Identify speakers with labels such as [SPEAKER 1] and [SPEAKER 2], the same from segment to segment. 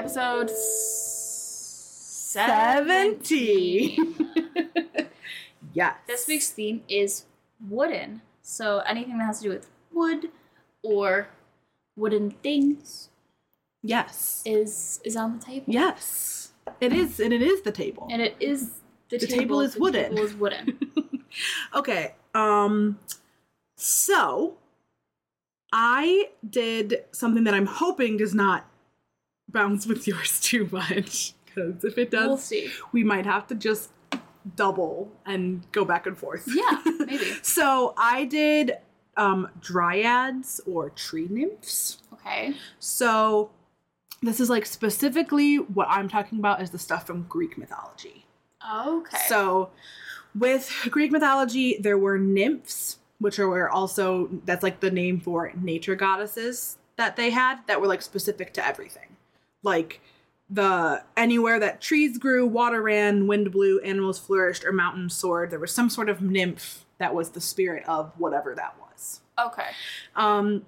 [SPEAKER 1] episode
[SPEAKER 2] Seventy.
[SPEAKER 1] 70.
[SPEAKER 2] yes.
[SPEAKER 1] this week's theme is wooden. So anything that has to do with wood or wooden things
[SPEAKER 2] Yes.
[SPEAKER 1] is is on the table.
[SPEAKER 2] Yes. It is, and it is the table.
[SPEAKER 1] And it is the,
[SPEAKER 2] The table is
[SPEAKER 1] the
[SPEAKER 2] wooden.
[SPEAKER 1] table is wooden.
[SPEAKER 2] okay. Um so I did something that I'm hoping does not bounce with yours too much. Because if it does,
[SPEAKER 1] we'll see.
[SPEAKER 2] we might have to just double and go back and forth.
[SPEAKER 1] Yeah, maybe.
[SPEAKER 2] so I did um dryads or tree nymphs.
[SPEAKER 1] Okay.
[SPEAKER 2] So this is like specifically what I'm talking about is the stuff from Greek mythology.
[SPEAKER 1] Okay.
[SPEAKER 2] So with Greek mythology, there were nymphs, which are also that's like the name for nature goddesses that they had that were like specific to everything. Like the anywhere that trees grew, water ran, wind blew, animals flourished, or mountains soared, there was some sort of nymph that was the spirit of whatever that was.
[SPEAKER 1] okay.
[SPEAKER 2] Um,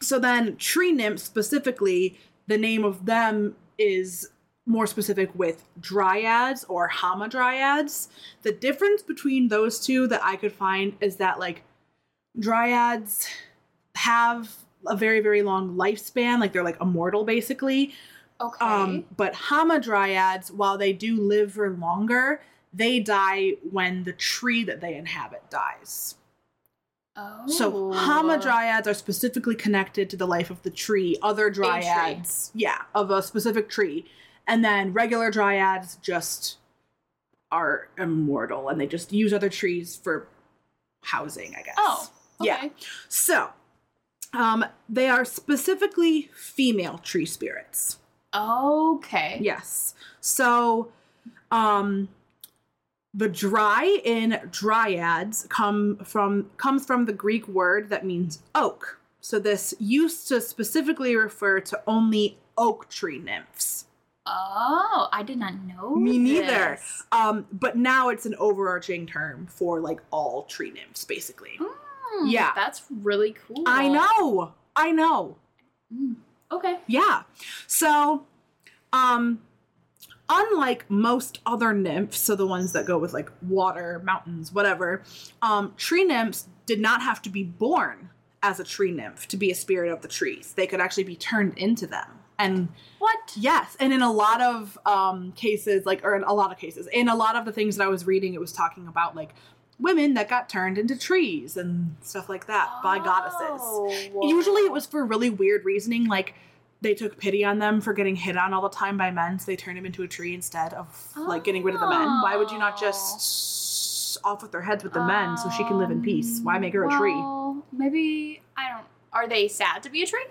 [SPEAKER 2] so then tree nymphs specifically, the name of them is more specific with dryads or hamadryads. The difference between those two that I could find is that like dryads have a very very long lifespan, like they're like immortal basically.
[SPEAKER 1] Okay.
[SPEAKER 2] Um, but hamadryads, while they do live for longer, they die when the tree that they inhabit dies.
[SPEAKER 1] oh.
[SPEAKER 2] So hamadryads are specifically connected to the life of the tree. Other dryads, yeah, of a specific tree, and then regular dryads just are immortal and they just use other trees for housing, I guess.
[SPEAKER 1] Oh. Okay.
[SPEAKER 2] yeah. So, um, they are specifically female tree spirits.
[SPEAKER 1] Okay.
[SPEAKER 2] Yes. So, um, the dry in dryads come from comes from the Greek word that means oak. So this used to specifically refer to only oak tree nymphs.
[SPEAKER 1] Oh, I did not know.
[SPEAKER 2] Me neither.
[SPEAKER 1] this.
[SPEAKER 2] Um, but now it's an overarching term for like all tree nymphs, basically.
[SPEAKER 1] Hmm,
[SPEAKER 2] Yeah.
[SPEAKER 1] That's really cool.
[SPEAKER 2] I know. I know.
[SPEAKER 1] Mm, Okay.
[SPEAKER 2] Yeah. So, um, unlike most other nymphs, so the ones that go with like water, mountains, whatever, um, tree nymphs did not have to be born as a tree nymph to be a spirit of the trees. They could actually be turned into them. And
[SPEAKER 1] What?
[SPEAKER 2] yes, and in a lot of um, cases, like, or in a lot of cases, in a lot of the things that I was reading, it was talking about like women that got turned into trees and stuff like that by goddesses.
[SPEAKER 1] Oh,
[SPEAKER 2] Usually it was for really weird reasoning, like they took pity on them for getting hit on all the time by men, so they turned him into a tree instead of like getting rid of the men. Why would you not just oh. off with their heads with the men so she can live in peace? Why make her a tree?
[SPEAKER 1] Maybe I don't. Are they sad to be a tree?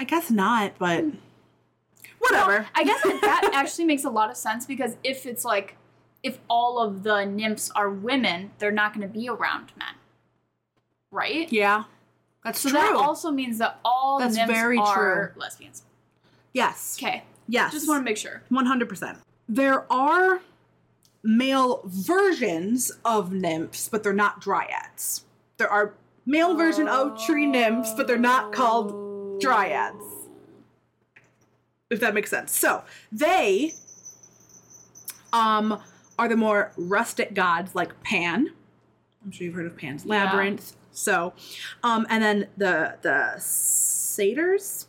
[SPEAKER 2] I guess not, but hmm. whatever.
[SPEAKER 1] Well, I guess that, that actually makes a lot of sense because if it's like, if all of the nymphs are women, they're not going to be around men, right?
[SPEAKER 2] yeah, that's
[SPEAKER 1] So
[SPEAKER 2] true.
[SPEAKER 1] that also means that all
[SPEAKER 2] That's
[SPEAKER 1] nymphs
[SPEAKER 2] very
[SPEAKER 1] are
[SPEAKER 2] true.
[SPEAKER 1] lesbians.
[SPEAKER 2] yes,
[SPEAKER 1] Okay,
[SPEAKER 2] yes.
[SPEAKER 1] just want to make sure.
[SPEAKER 2] 100%. There are male versions of nymphs, but they're not dryads. There are male version of tree nymphs, but they're not called dryads. If that makes sense. So, they um are the more rustic gods like Pan. I'm sure you've heard of Pan's
[SPEAKER 1] Yeah.
[SPEAKER 2] Labyrinth. So, um and then the the satyrs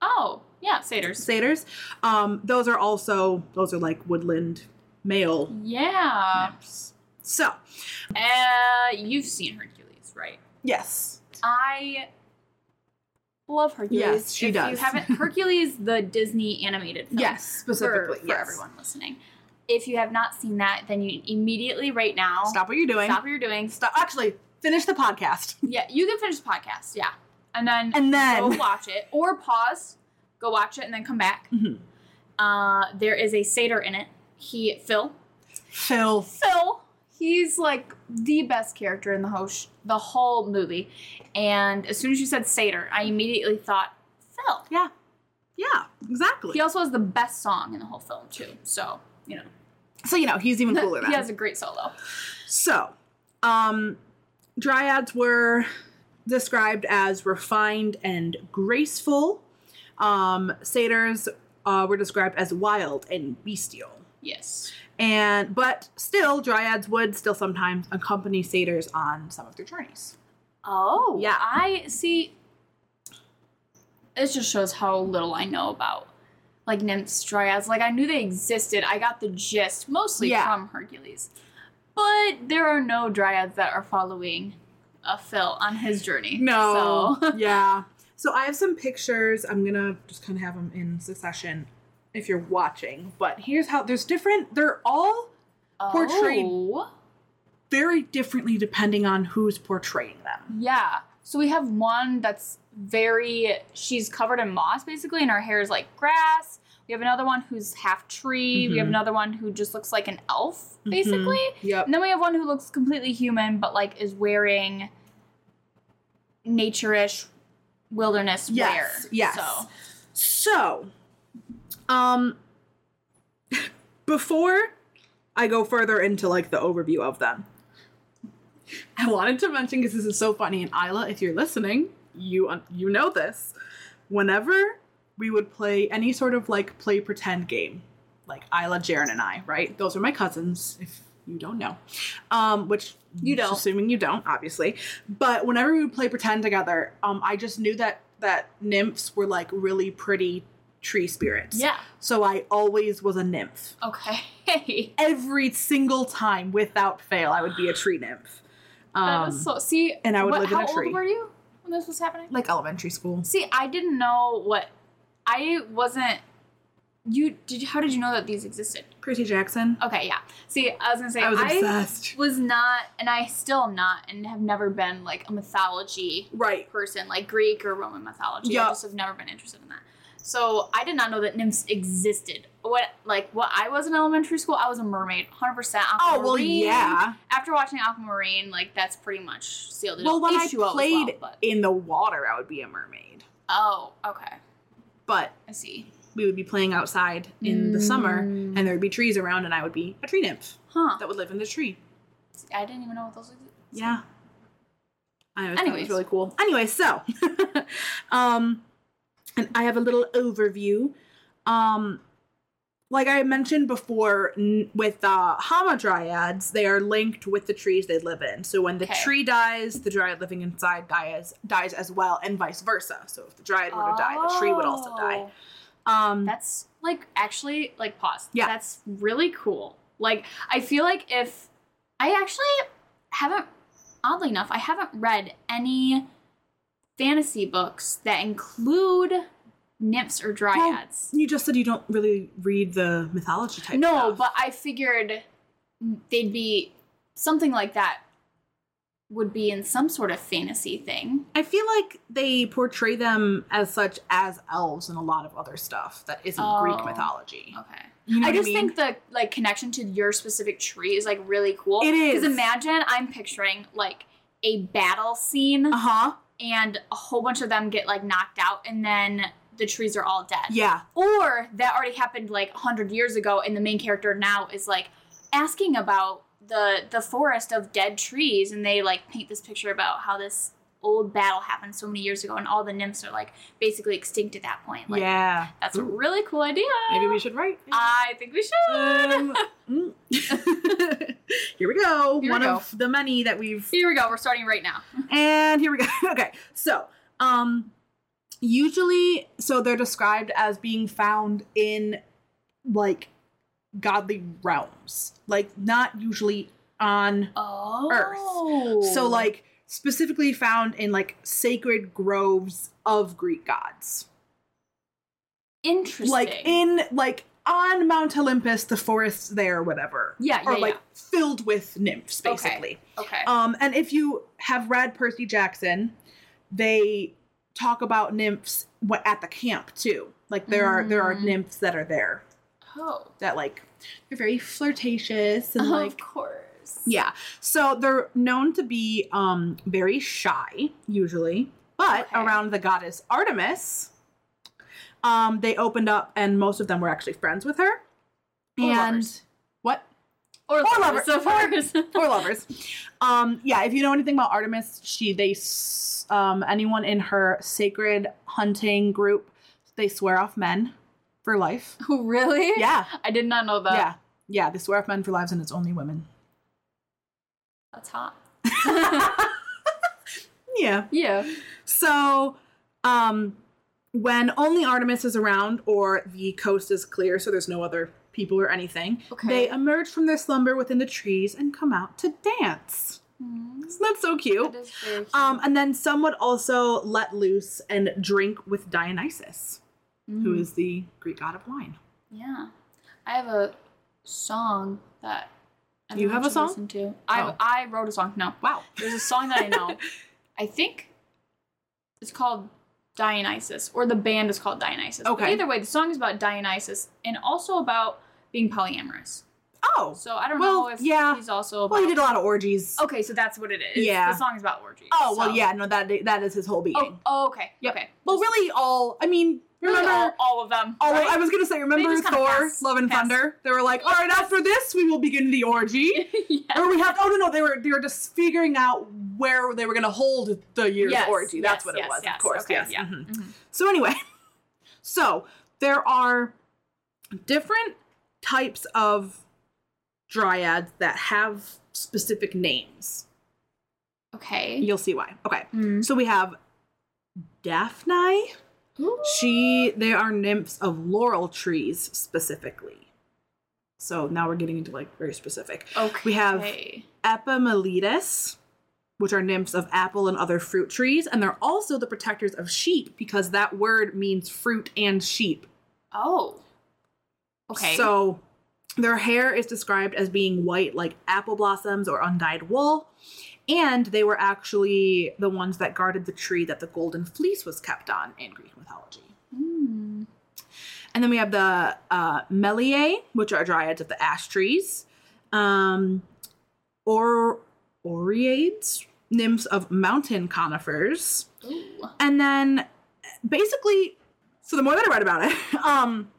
[SPEAKER 1] Oh, yeah, satyrs.
[SPEAKER 2] satyrs. Um, those are also those are like woodland male
[SPEAKER 1] Yeah.
[SPEAKER 2] nymphs. So
[SPEAKER 1] Uh, you've seen Hercules, right?
[SPEAKER 2] yes,
[SPEAKER 1] I love Hercules.
[SPEAKER 2] Yes, she
[SPEAKER 1] if
[SPEAKER 2] does.
[SPEAKER 1] You haven't Hercules, the Disney animated film.
[SPEAKER 2] yes, specifically
[SPEAKER 1] for, for
[SPEAKER 2] yes.
[SPEAKER 1] everyone listening. If you have not seen that, then you immediately right now
[SPEAKER 2] Stop what you're doing.
[SPEAKER 1] stop what you're doing.
[SPEAKER 2] Stop. Actually, finish the podcast,
[SPEAKER 1] Yeah, you can finish the podcast. Yeah, and then
[SPEAKER 2] and
[SPEAKER 1] go
[SPEAKER 2] then
[SPEAKER 1] watch it or pause, go watch it, and then come back.
[SPEAKER 2] Mhm.
[SPEAKER 1] Uh, there is a satyr in it. He Phil.
[SPEAKER 2] Phil.
[SPEAKER 1] Phil. He's like the best character in the whole sh- the whole movie. And as soon as you said satyr, I immediately thought Phil.
[SPEAKER 2] Yeah, yeah, exactly.
[SPEAKER 1] He also has the best song in the whole film too. So you know,
[SPEAKER 2] so you know he's even cooler.
[SPEAKER 1] he has a great solo.
[SPEAKER 2] So, um, dryads were described as refined and graceful. Um, satyrs uh, were described as wild and bestial.
[SPEAKER 1] Yes.
[SPEAKER 2] And but still, dryads would still sometimes accompany satyrs on some of their journeys.
[SPEAKER 1] Oh.
[SPEAKER 2] Yeah.
[SPEAKER 1] I see. This just shows how little I know about like nymphs, dryads. Like I knew they existed. I got the gist mostly
[SPEAKER 2] Yeah.
[SPEAKER 1] from Hercules, but there are no dryads that are following a Phil on his journey.
[SPEAKER 2] No.
[SPEAKER 1] So.
[SPEAKER 2] yeah. So I have some pictures. I'm gonna just kind of have them in succession if you're watching. But here's how there's different. They're all Portrayed.
[SPEAKER 1] Oh.
[SPEAKER 2] very differently depending on who's portraying them.
[SPEAKER 1] Yeah. So we have one that's very she's covered in moss basically and her hair is like grass. We have another one who's half tree. We have another one who just looks like an elf basically.
[SPEAKER 2] Yep.
[SPEAKER 1] And then we have one who looks completely human but like is wearing nature-ish wilderness
[SPEAKER 2] Yes,
[SPEAKER 1] wear.
[SPEAKER 2] yes.
[SPEAKER 1] So
[SPEAKER 2] So, um, before I go further into like the overview of them, I wanted to mention because this is so funny. And Isla, if you're listening, you un- you know this. Whenever we would play any sort of like play pretend game, like Isla, Jaren, and I, right? Those are my cousins. If you don't know, um, which
[SPEAKER 1] You don't.
[SPEAKER 2] assuming you don't, obviously. But whenever we would play pretend together, um, I just knew that that nymphs were like really pretty tree spirits.
[SPEAKER 1] yeah.
[SPEAKER 2] So I always was a nymph.
[SPEAKER 1] Okay.
[SPEAKER 2] Every single time, without fail, I would be a tree nymph.
[SPEAKER 1] that
[SPEAKER 2] Um,
[SPEAKER 1] is so see
[SPEAKER 2] and I would
[SPEAKER 1] what,
[SPEAKER 2] live in
[SPEAKER 1] how
[SPEAKER 2] a tree.
[SPEAKER 1] old were you when this was happening?
[SPEAKER 2] like elementary school.
[SPEAKER 1] See, I didn't know what I wasn't. You did? How did you know that these existed?
[SPEAKER 2] Percy Jackson.
[SPEAKER 1] Okay, yeah. See, I was gonna say
[SPEAKER 2] I was
[SPEAKER 1] I
[SPEAKER 2] obsessed.
[SPEAKER 1] was not, and I still am not, and have never been like a mythology
[SPEAKER 2] Right.
[SPEAKER 1] person, like Greek or Roman mythology.
[SPEAKER 2] Yeah.
[SPEAKER 1] I just have never been interested in that. So I did not know that nymphs existed. What like what I was in elementary school, I was a mermaid, hundred percent.
[SPEAKER 2] Oh well, yeah.
[SPEAKER 1] After watching Aquamarine, like that's pretty much sealed it.
[SPEAKER 2] Well, when I
[SPEAKER 1] H2O as
[SPEAKER 2] played
[SPEAKER 1] well, but-
[SPEAKER 2] in the water, I would be a mermaid.
[SPEAKER 1] oh, okay,
[SPEAKER 2] But
[SPEAKER 1] I see.
[SPEAKER 2] we would be playing outside in the summer,
[SPEAKER 1] Mm.
[SPEAKER 2] and there would be trees around, and I would be a tree nymph
[SPEAKER 1] Huh?
[SPEAKER 2] that would live in the tree.
[SPEAKER 1] I didn't even know what those. Existed.
[SPEAKER 2] Yeah. I always thought it was
[SPEAKER 1] Anyways.
[SPEAKER 2] really cool. Anyway, so um and I have a little overview. Um like I mentioned before n- with uh hamadryads, they are linked with the trees they live in. So when the
[SPEAKER 1] Okay.
[SPEAKER 2] tree dies, the dryad living inside dies dies as well and vice versa. So if the dryad were to die, the tree would also die.
[SPEAKER 1] Oh.
[SPEAKER 2] Um
[SPEAKER 1] That's like actually like pause.
[SPEAKER 2] Yeah.
[SPEAKER 1] That's really cool. Like I feel like if I actually haven't oddly enough, I haven't read any fantasy books that include nymphs or dryads.
[SPEAKER 2] you just said you don't really read the mythology type
[SPEAKER 1] no,
[SPEAKER 2] stuff.
[SPEAKER 1] but I figured they'd be something like that would be in some sort of fantasy thing.
[SPEAKER 2] I feel like they portray them as such as elves and a lot of other stuff that isn't Greek
[SPEAKER 1] Oh.
[SPEAKER 2] mythology.
[SPEAKER 1] Okay.
[SPEAKER 2] You know
[SPEAKER 1] I just
[SPEAKER 2] mean?
[SPEAKER 1] think the like connection to your specific tree is like really cool.
[SPEAKER 2] It is.
[SPEAKER 1] because imagine I'm picturing like a battle scene
[SPEAKER 2] Uh huh.
[SPEAKER 1] and a whole bunch of them get like knocked out and then the trees are all dead.
[SPEAKER 2] Yeah.
[SPEAKER 1] Or that already happened like hundred years ago and the main character now is like asking about the the forest of dead trees and they like paint this picture about how this old battle happened so many years ago and all the nymphs are like basically extinct at that point. Like
[SPEAKER 2] yeah.
[SPEAKER 1] that's a really cool idea.
[SPEAKER 2] Maybe we should write.
[SPEAKER 1] I think we should.
[SPEAKER 2] Um, mm. here we go.
[SPEAKER 1] Here we
[SPEAKER 2] One
[SPEAKER 1] go.
[SPEAKER 2] of the many that we've.
[SPEAKER 1] Here we go. We're starting right now.
[SPEAKER 2] And here we go. okay. So, um, usually, so they're described as being found in like godly realms, like not usually on
[SPEAKER 1] Oh.
[SPEAKER 2] So like specifically found in like sacred groves of Greek gods.
[SPEAKER 1] interesting.
[SPEAKER 2] Like in like on Mount Olympus, the forests there, or whatever.
[SPEAKER 1] Yeah, yeah,
[SPEAKER 2] like
[SPEAKER 1] yeah.
[SPEAKER 2] filled with nymphs, basically
[SPEAKER 1] Okay. Okay.
[SPEAKER 2] Um, and if you have read Percy Jackson, they talk about nymphs at the camp too. Like there are there are
[SPEAKER 1] Mm.
[SPEAKER 2] nymphs that are there
[SPEAKER 1] oh.
[SPEAKER 2] that like they're very flirtatious and like
[SPEAKER 1] of course.
[SPEAKER 2] Yeah. So they're known to be um very shy usually, but
[SPEAKER 1] Okay.
[SPEAKER 2] around the goddess Artemis, um they opened up and most of them were actually friends with her. And
[SPEAKER 1] lovers. Or,
[SPEAKER 2] Or
[SPEAKER 1] lovers, of course.
[SPEAKER 2] Or lovers. Um yeah, if you know anything about Artemis, she they um anyone in her sacred hunting group, they swear off men for life.
[SPEAKER 1] Oh, really?
[SPEAKER 2] Yeah.
[SPEAKER 1] I did not know that.
[SPEAKER 2] yeah. Yeah. They swear off men for lives and it's only women.
[SPEAKER 1] That's hot.
[SPEAKER 2] Yeah.
[SPEAKER 1] Yeah.
[SPEAKER 2] So, um, when only Artemis is around or the coast is clear, so there's no other people or anything,
[SPEAKER 1] Okay.
[SPEAKER 2] they emerge from their slumber within the trees and come out to dance.
[SPEAKER 1] Mm,
[SPEAKER 2] Isn't that so cute?
[SPEAKER 1] That is very cute.
[SPEAKER 2] Um, and then some would also let loose and drink with Dionysus, who
[SPEAKER 1] Mm.
[SPEAKER 2] is the Greek god of wine.
[SPEAKER 1] Yeah. I have a song that I
[SPEAKER 2] You have a song?
[SPEAKER 1] Listen to. I
[SPEAKER 2] Oh.
[SPEAKER 1] I wrote a song. No,
[SPEAKER 2] Wow.
[SPEAKER 1] there's a song that I know. I think it's called Dionysus, or the band is called Dionysus. But
[SPEAKER 2] Okay.
[SPEAKER 1] either way, the song is about Dionysus and also about being polyamorous.
[SPEAKER 2] Oh.
[SPEAKER 1] So I don't
[SPEAKER 2] Well,
[SPEAKER 1] know if
[SPEAKER 2] yeah.
[SPEAKER 1] he's also about.
[SPEAKER 2] Well, he did a lot of orgies.
[SPEAKER 1] Okay, so that's what it is.
[SPEAKER 2] Yeah.
[SPEAKER 1] The song is about orgies.
[SPEAKER 2] Oh, well, yeah, no, that that is his whole being.
[SPEAKER 1] Oh, oh, okay.
[SPEAKER 2] Yep.
[SPEAKER 1] Okay.
[SPEAKER 2] Well, really, all, I mean,
[SPEAKER 1] Really
[SPEAKER 2] remember.
[SPEAKER 1] all, all of them.
[SPEAKER 2] Oh,
[SPEAKER 1] right?
[SPEAKER 2] I was gonna say, remember Thor,
[SPEAKER 1] pass-
[SPEAKER 2] Love and
[SPEAKER 1] pass.
[SPEAKER 2] Thunder? They were like, all right, after this, we will begin the orgy.
[SPEAKER 1] yeah.
[SPEAKER 2] or we have, oh no, no, they were they were just figuring out where they were gonna hold the year's
[SPEAKER 1] Yes,
[SPEAKER 2] orgy. That's
[SPEAKER 1] yes,
[SPEAKER 2] what it was,
[SPEAKER 1] yes,
[SPEAKER 2] of course.
[SPEAKER 1] okay,
[SPEAKER 2] yes.
[SPEAKER 1] yeah.
[SPEAKER 2] mhm.
[SPEAKER 1] Mhm.
[SPEAKER 2] So anyway, so there are different types of dryads that have specific names.
[SPEAKER 1] Okay.
[SPEAKER 2] You'll see why. Okay.
[SPEAKER 1] Mm.
[SPEAKER 2] So we have Daphne. She they are nymphs of laurel trees specifically. So now we're getting into like very specific.
[SPEAKER 1] Okay.
[SPEAKER 2] We have Epimelides, which are nymphs of apple and other fruit trees, and they're also the protectors of sheep because that word means fruit and sheep.
[SPEAKER 1] Oh. Okay.
[SPEAKER 2] So their hair is described as being white like apple blossoms or undyed wool. And they were actually the ones that guarded the tree that the golden fleece was kept on in Greek mythology.
[SPEAKER 1] Hmm.
[SPEAKER 2] And then we have the uh, Meliae, which are dryads of the ash trees. Um, or Oreades, nymphs of mountain conifers.
[SPEAKER 1] Ooh.
[SPEAKER 2] And then basically, so the more that I read about it, um,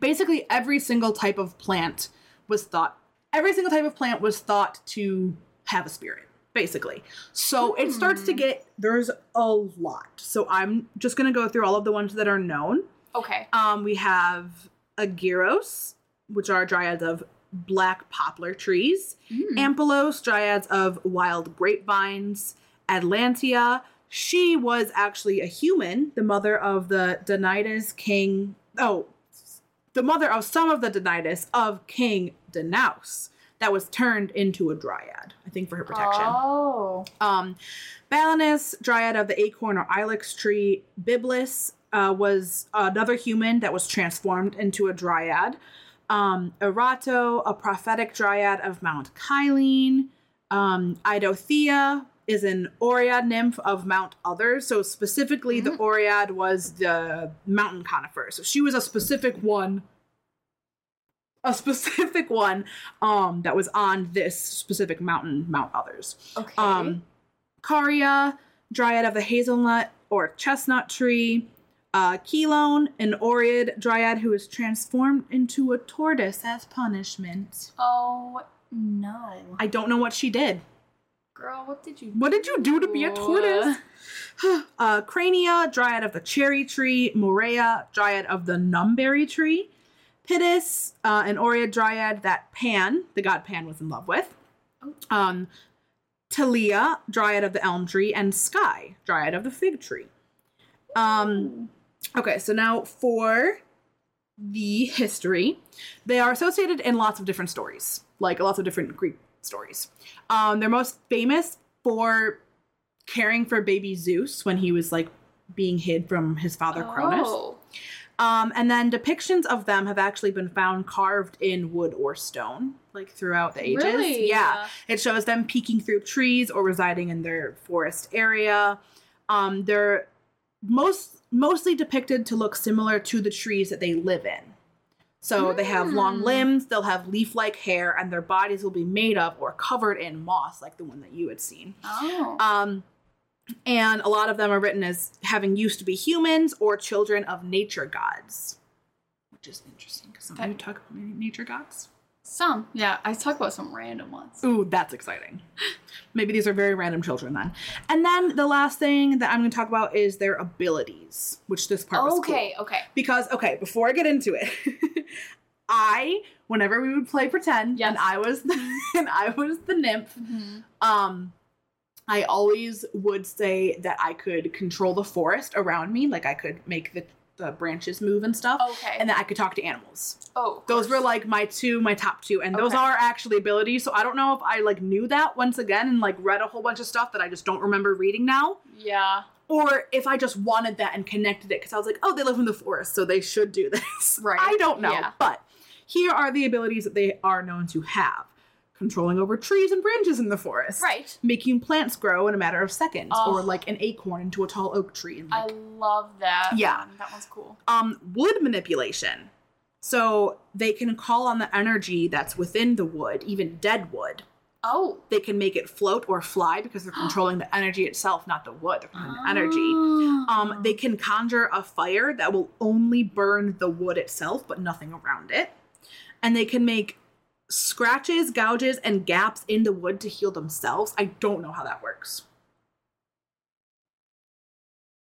[SPEAKER 2] basically every single type of plant was thought, every single type of plant was thought to have a spirit, basically. So it starts to
[SPEAKER 1] Hmm.
[SPEAKER 2] get, there's a lot. So I'm just going to go through all of the ones that are known.
[SPEAKER 1] Okay.
[SPEAKER 2] Um, we have Aigeiros, which are dryads of black poplar trees.
[SPEAKER 1] Mm.
[SPEAKER 2] Ampelos, dryads of wild grapevines. Atlantia, she was actually a human, the mother of the Danaidus king. Oh, the mother of some of the Danaidus of King Danaus that was turned into a dryad, I think for her protection.
[SPEAKER 1] Oh.
[SPEAKER 2] Um, Balanus, dryad of the acorn or ilex tree. Byblis uh, was another human that was transformed into a dryad. Um, Erato, a prophetic dryad of Mount Cyllene. Um, Idothea is an Oread nymph of Mount Othrys. So specifically, the Oread was the mountain conifer. So she was a specific one. A specific one um, that was on this specific mountain, Mount Othrys.
[SPEAKER 1] Okay.
[SPEAKER 2] Um, Caria, dryad of the hazelnut or chestnut tree. Uh, Chelone, an Oread dryad who is transformed into a tortoise as punishment.
[SPEAKER 1] oh no.
[SPEAKER 2] I don't know what she did.
[SPEAKER 1] Girl, what did you?
[SPEAKER 2] What did you do to be a tortoise? uh, Crania, dryad of the cherry tree. Morea, dryad of the numberry tree. Pitys, uh, an Oread dryad that Pan, the god Pan, was in love with.
[SPEAKER 1] Oh.
[SPEAKER 2] Um, Talia, dryad of the elm tree, and Sky, dryad of the fig tree. Um, okay, so now for the history, they are associated in lots of different stories, like lots of different Greek stories. Um, they're most famous for caring for baby Zeus when he was like being hid from his father Cronus.
[SPEAKER 1] Oh.
[SPEAKER 2] Um, and then depictions of them have actually been found carved in wood or stone, like throughout the ages.
[SPEAKER 1] Really?
[SPEAKER 2] Yeah. It shows them peeking through trees or residing in their forest area. Um, they're most mostly depicted to look similar to the trees that they live in. So they have long
[SPEAKER 1] Hmm.
[SPEAKER 2] limbs, they'll have leaf-like hair, and their bodies will be made of or covered in moss, like the one that you had seen.
[SPEAKER 1] Oh.
[SPEAKER 2] Um, and a lot of them are written as having used to be humans or children of nature gods, which is interesting because sometimes you talk about nature gods.
[SPEAKER 1] Some, yeah. I talk about some random ones.
[SPEAKER 2] Ooh, that's exciting. Maybe these are very random children then. And then the last thing that I'm going to talk about is their abilities, which this part was cool.
[SPEAKER 1] Okay, okay.
[SPEAKER 2] Because okay, before I get into it, I whenever we would play pretend
[SPEAKER 1] Yes.
[SPEAKER 2] and I was the, and I was the nymph,
[SPEAKER 1] Mhm.
[SPEAKER 2] um I always would say that I could control the forest around me, like I could make the the branches move and stuff,
[SPEAKER 1] Okay.
[SPEAKER 2] and then I could talk to animals.
[SPEAKER 1] oh,
[SPEAKER 2] Those were like my two, my top two, and those are actually abilities. So I don't know if I like knew that once again and like read a whole bunch of stuff that I just don't remember reading now,
[SPEAKER 1] Yeah.
[SPEAKER 2] or if I just wanted that and connected it because I was like, oh, they live in the forest, so they should do this.
[SPEAKER 1] Right.
[SPEAKER 2] I don't know,
[SPEAKER 1] Yeah.
[SPEAKER 2] but here are the abilities that they are known to have: controlling over trees and branches in the forest,
[SPEAKER 1] Right.
[SPEAKER 2] making plants grow in a matter of seconds,
[SPEAKER 1] Oh.
[SPEAKER 2] or like an acorn into a tall oak tree. And
[SPEAKER 1] I love that.
[SPEAKER 2] Yeah.
[SPEAKER 1] one. That one's cool.
[SPEAKER 2] um, wood manipulation. So they can call on the energy that's within the wood, even dead wood.
[SPEAKER 1] Oh.
[SPEAKER 2] They can make it float or fly because they're controlling the energy itself, not the wood. They're controlling the energy. Um,
[SPEAKER 1] Oh.
[SPEAKER 2] they can conjure a fire that will only burn the wood itself, but nothing around it. And they can make scratches, gouges, and gaps in the wood to heal themselves. I don't know how that works.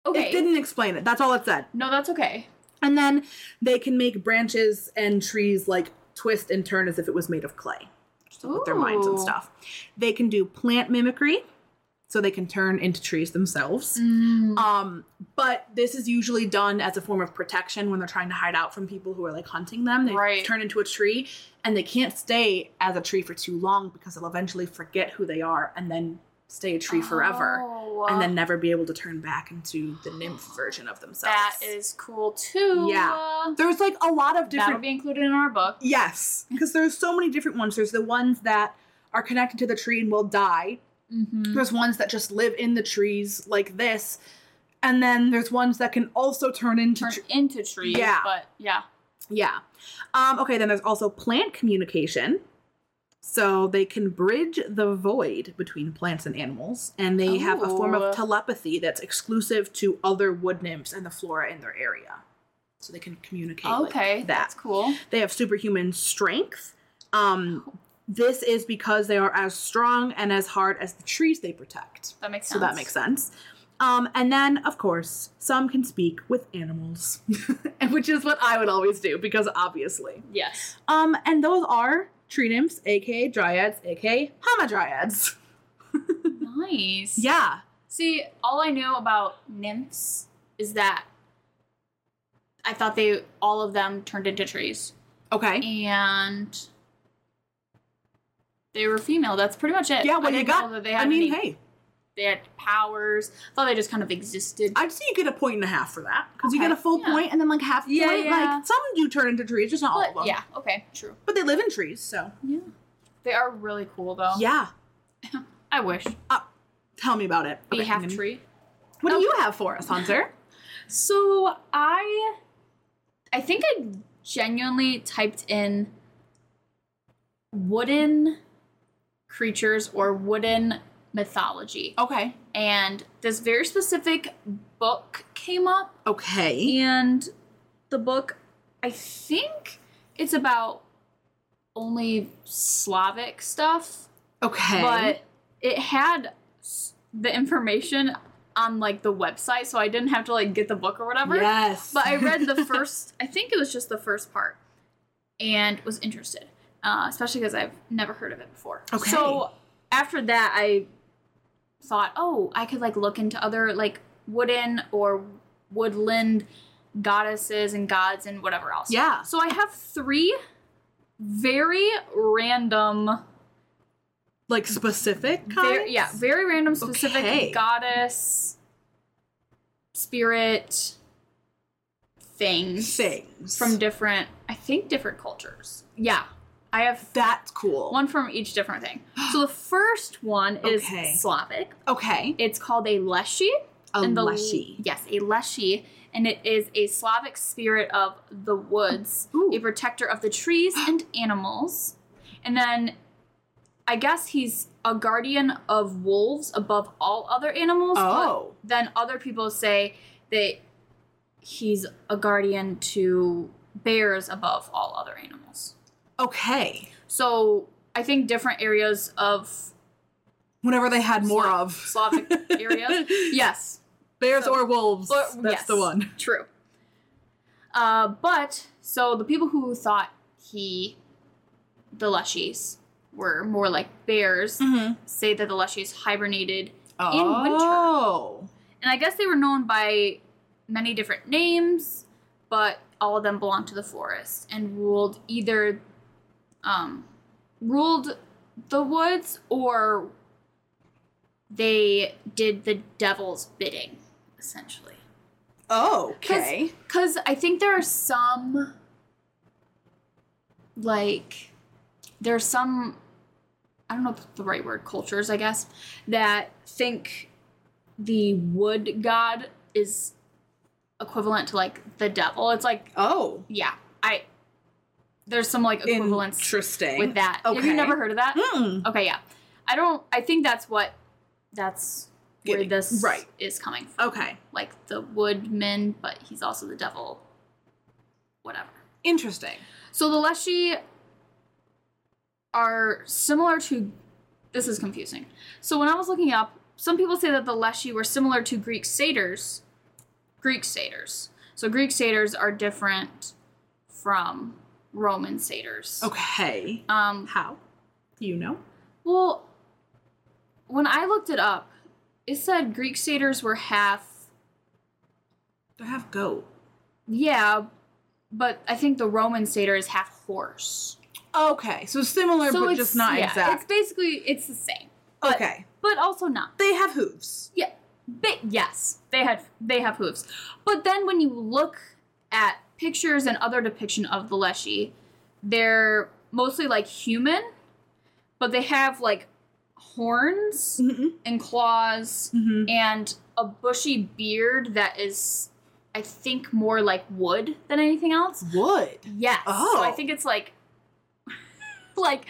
[SPEAKER 1] okay.
[SPEAKER 2] It didn't explain it. That's all it said.
[SPEAKER 1] No, that's okay.
[SPEAKER 2] And then they can make branches and trees like twist and turn as if it was made of clay. With their minds and stuff. They can do plant mimicry, so they can turn into trees themselves.
[SPEAKER 1] Mm.
[SPEAKER 2] Um, but this is usually done as a form of protection when they're trying to hide out from people who are like hunting them. They
[SPEAKER 1] Right.
[SPEAKER 2] turn into a tree and they can't stay as a tree for too long because they'll eventually forget who they are and then stay a tree forever
[SPEAKER 1] Oh,
[SPEAKER 2] and then never be able to turn back into the nymph version of themselves.
[SPEAKER 1] that is cool too.
[SPEAKER 2] Yeah. There's like a lot of different That'll
[SPEAKER 1] be included in our book.
[SPEAKER 2] Yes, because there's so many different ones. There's the ones that are connected to the tree and will die.
[SPEAKER 1] Mm-hmm.
[SPEAKER 2] There's ones that just live in the trees like this. And then there's ones that can also turn into
[SPEAKER 1] Turn
[SPEAKER 2] tr-
[SPEAKER 1] into trees.
[SPEAKER 2] Yeah.
[SPEAKER 1] But yeah.
[SPEAKER 2] yeah. Um okay, then there's also plant communication. So they can bridge the void between plants and animals and they have a form of telepathy that's exclusive to other wood nymphs and the flora in their area. So they can communicate
[SPEAKER 1] Okay.
[SPEAKER 2] like that.
[SPEAKER 1] That's cool.
[SPEAKER 2] They have superhuman strength. Um, this is because they are as strong and as hard as the trees they protect.
[SPEAKER 1] That makes sense.
[SPEAKER 2] So that makes sense. Um, and then, of course, some can speak with animals, which is what I would always do because obviously.
[SPEAKER 1] Yes.
[SPEAKER 2] Um, and those are tree nymphs, aka dryads, aka hamadryads.
[SPEAKER 1] Nice.
[SPEAKER 2] Yeah.
[SPEAKER 1] See, all I know about nymphs is that I thought they all of them turned into trees.
[SPEAKER 2] Okay.
[SPEAKER 1] And they were female. That's pretty much it.
[SPEAKER 2] Yeah.
[SPEAKER 1] I
[SPEAKER 2] Well, you got.
[SPEAKER 1] that they
[SPEAKER 2] I mean,
[SPEAKER 1] any-
[SPEAKER 2] hey,
[SPEAKER 1] they had powers. I thought they just kind of existed.
[SPEAKER 2] I'd say you get a point and a half for that because you get a full
[SPEAKER 1] yeah.
[SPEAKER 2] point and then like half
[SPEAKER 1] Yeah,
[SPEAKER 2] point.
[SPEAKER 1] yeah.
[SPEAKER 2] Like some do turn into trees, just not all of them.
[SPEAKER 1] yeah, okay, true.
[SPEAKER 2] But they live in trees, so
[SPEAKER 1] Yeah. They are really cool though.
[SPEAKER 2] yeah.
[SPEAKER 1] I wish.
[SPEAKER 2] Uh, tell me about it.
[SPEAKER 1] Be
[SPEAKER 2] Okay,
[SPEAKER 1] half
[SPEAKER 2] and
[SPEAKER 1] tree.
[SPEAKER 2] What do oh. you have for us, Hunter?
[SPEAKER 1] So I I think I genuinely typed in wooden creatures or wooden mythology.
[SPEAKER 2] Okay.
[SPEAKER 1] And this very specific book came up
[SPEAKER 2] Okay.
[SPEAKER 1] and the book I think it's about only Slavic stuff,
[SPEAKER 2] Okay.
[SPEAKER 1] but it had the information on like the website so I didn't have to like get the book or whatever.
[SPEAKER 2] yes.
[SPEAKER 1] But I read the first, I think it was just the first part, and was interested, uh, especially because I've never heard of it before.
[SPEAKER 2] Okay.
[SPEAKER 1] So after that, I thought, oh, I could like look into other like wooden or woodland goddesses and gods and whatever else.
[SPEAKER 2] Yeah.
[SPEAKER 1] So I have three very random,
[SPEAKER 2] like specific
[SPEAKER 1] very, yeah, very random specific
[SPEAKER 2] Okay.
[SPEAKER 1] goddess, spirit things
[SPEAKER 2] things
[SPEAKER 1] from different, I think, different cultures. Yeah, I have
[SPEAKER 2] That's cool.
[SPEAKER 1] one from each different thing. So the first one is
[SPEAKER 2] Okay.
[SPEAKER 1] Slavic.
[SPEAKER 2] Okay.
[SPEAKER 1] It's called a Leshy.
[SPEAKER 2] A
[SPEAKER 1] and the-
[SPEAKER 2] leshy.
[SPEAKER 1] Yes, a Leshy. And it is a Slavic spirit of the woods,
[SPEAKER 2] Ooh.
[SPEAKER 1] a protector of the trees and animals. And then I guess he's a guardian of wolves above all other animals.
[SPEAKER 2] Oh.
[SPEAKER 1] But then other people say that he's a guardian to bears above all other animals.
[SPEAKER 2] Okay.
[SPEAKER 1] So I think different areas of
[SPEAKER 2] Whenever they had more
[SPEAKER 1] Slav-
[SPEAKER 2] of
[SPEAKER 1] Slavic areas. Yes,
[SPEAKER 2] bears
[SPEAKER 1] So-
[SPEAKER 2] or wolves.
[SPEAKER 1] Or-
[SPEAKER 2] that's
[SPEAKER 1] yes.
[SPEAKER 2] the one.
[SPEAKER 1] True. Uh, but so the people who thought he, the Leshies, were more like bears,
[SPEAKER 2] Mm-hmm.
[SPEAKER 1] say that the Leshies hibernated,
[SPEAKER 2] Oh.
[SPEAKER 1] winter. and I guess they were known by many different names, but all of them belonged to the forest and ruled either, um, ruled the woods or they did the devil's bidding, essentially.
[SPEAKER 2] Oh, okay.
[SPEAKER 1] Because I think there are some, like, there are some, I don't know if the right word, cultures, I guess, that think the wood god is equivalent to, like, the devil. It's like,
[SPEAKER 2] Oh,
[SPEAKER 1] yeah, I, there's some, like, equivalence
[SPEAKER 2] interesting.
[SPEAKER 1] with that. Have you never heard of that?
[SPEAKER 2] Mm.
[SPEAKER 1] Okay, yeah. I don't, I think that's what, that's where
[SPEAKER 2] Getting-
[SPEAKER 1] this
[SPEAKER 2] right.
[SPEAKER 1] is coming from
[SPEAKER 2] Okay,
[SPEAKER 1] like the woodman, but he's also the devil. Whatever.
[SPEAKER 2] interesting.
[SPEAKER 1] So the Leshy are similar to. This is confusing. So when I was looking up, some people say that the Leshy were similar to Greek satyrs. Greek satyrs. So Greek satyrs are different from Roman satyrs.
[SPEAKER 2] Okay.
[SPEAKER 1] Um.
[SPEAKER 2] How? Do you know?
[SPEAKER 1] Well, when I looked it up, it said Greek satyrs were half
[SPEAKER 2] They have goat.
[SPEAKER 1] Yeah, but I think the Roman satyr is half horse.
[SPEAKER 2] Okay, so similar, but just not
[SPEAKER 1] yeah,
[SPEAKER 2] exact.
[SPEAKER 1] It's basically it's the same, but,
[SPEAKER 2] okay,
[SPEAKER 1] but also not.
[SPEAKER 2] they have hooves.
[SPEAKER 1] Yeah, but yes, they had they have hooves. But then when you look at pictures and other depiction of the Leshy, they're mostly like human, but they have like horns
[SPEAKER 2] Mm-hmm.
[SPEAKER 1] and claws
[SPEAKER 2] Mm-hmm.
[SPEAKER 1] and a bushy beard that is I think more like wood than anything else.
[SPEAKER 2] Wood,
[SPEAKER 1] Yes.
[SPEAKER 2] Oh.
[SPEAKER 1] So I think it's like like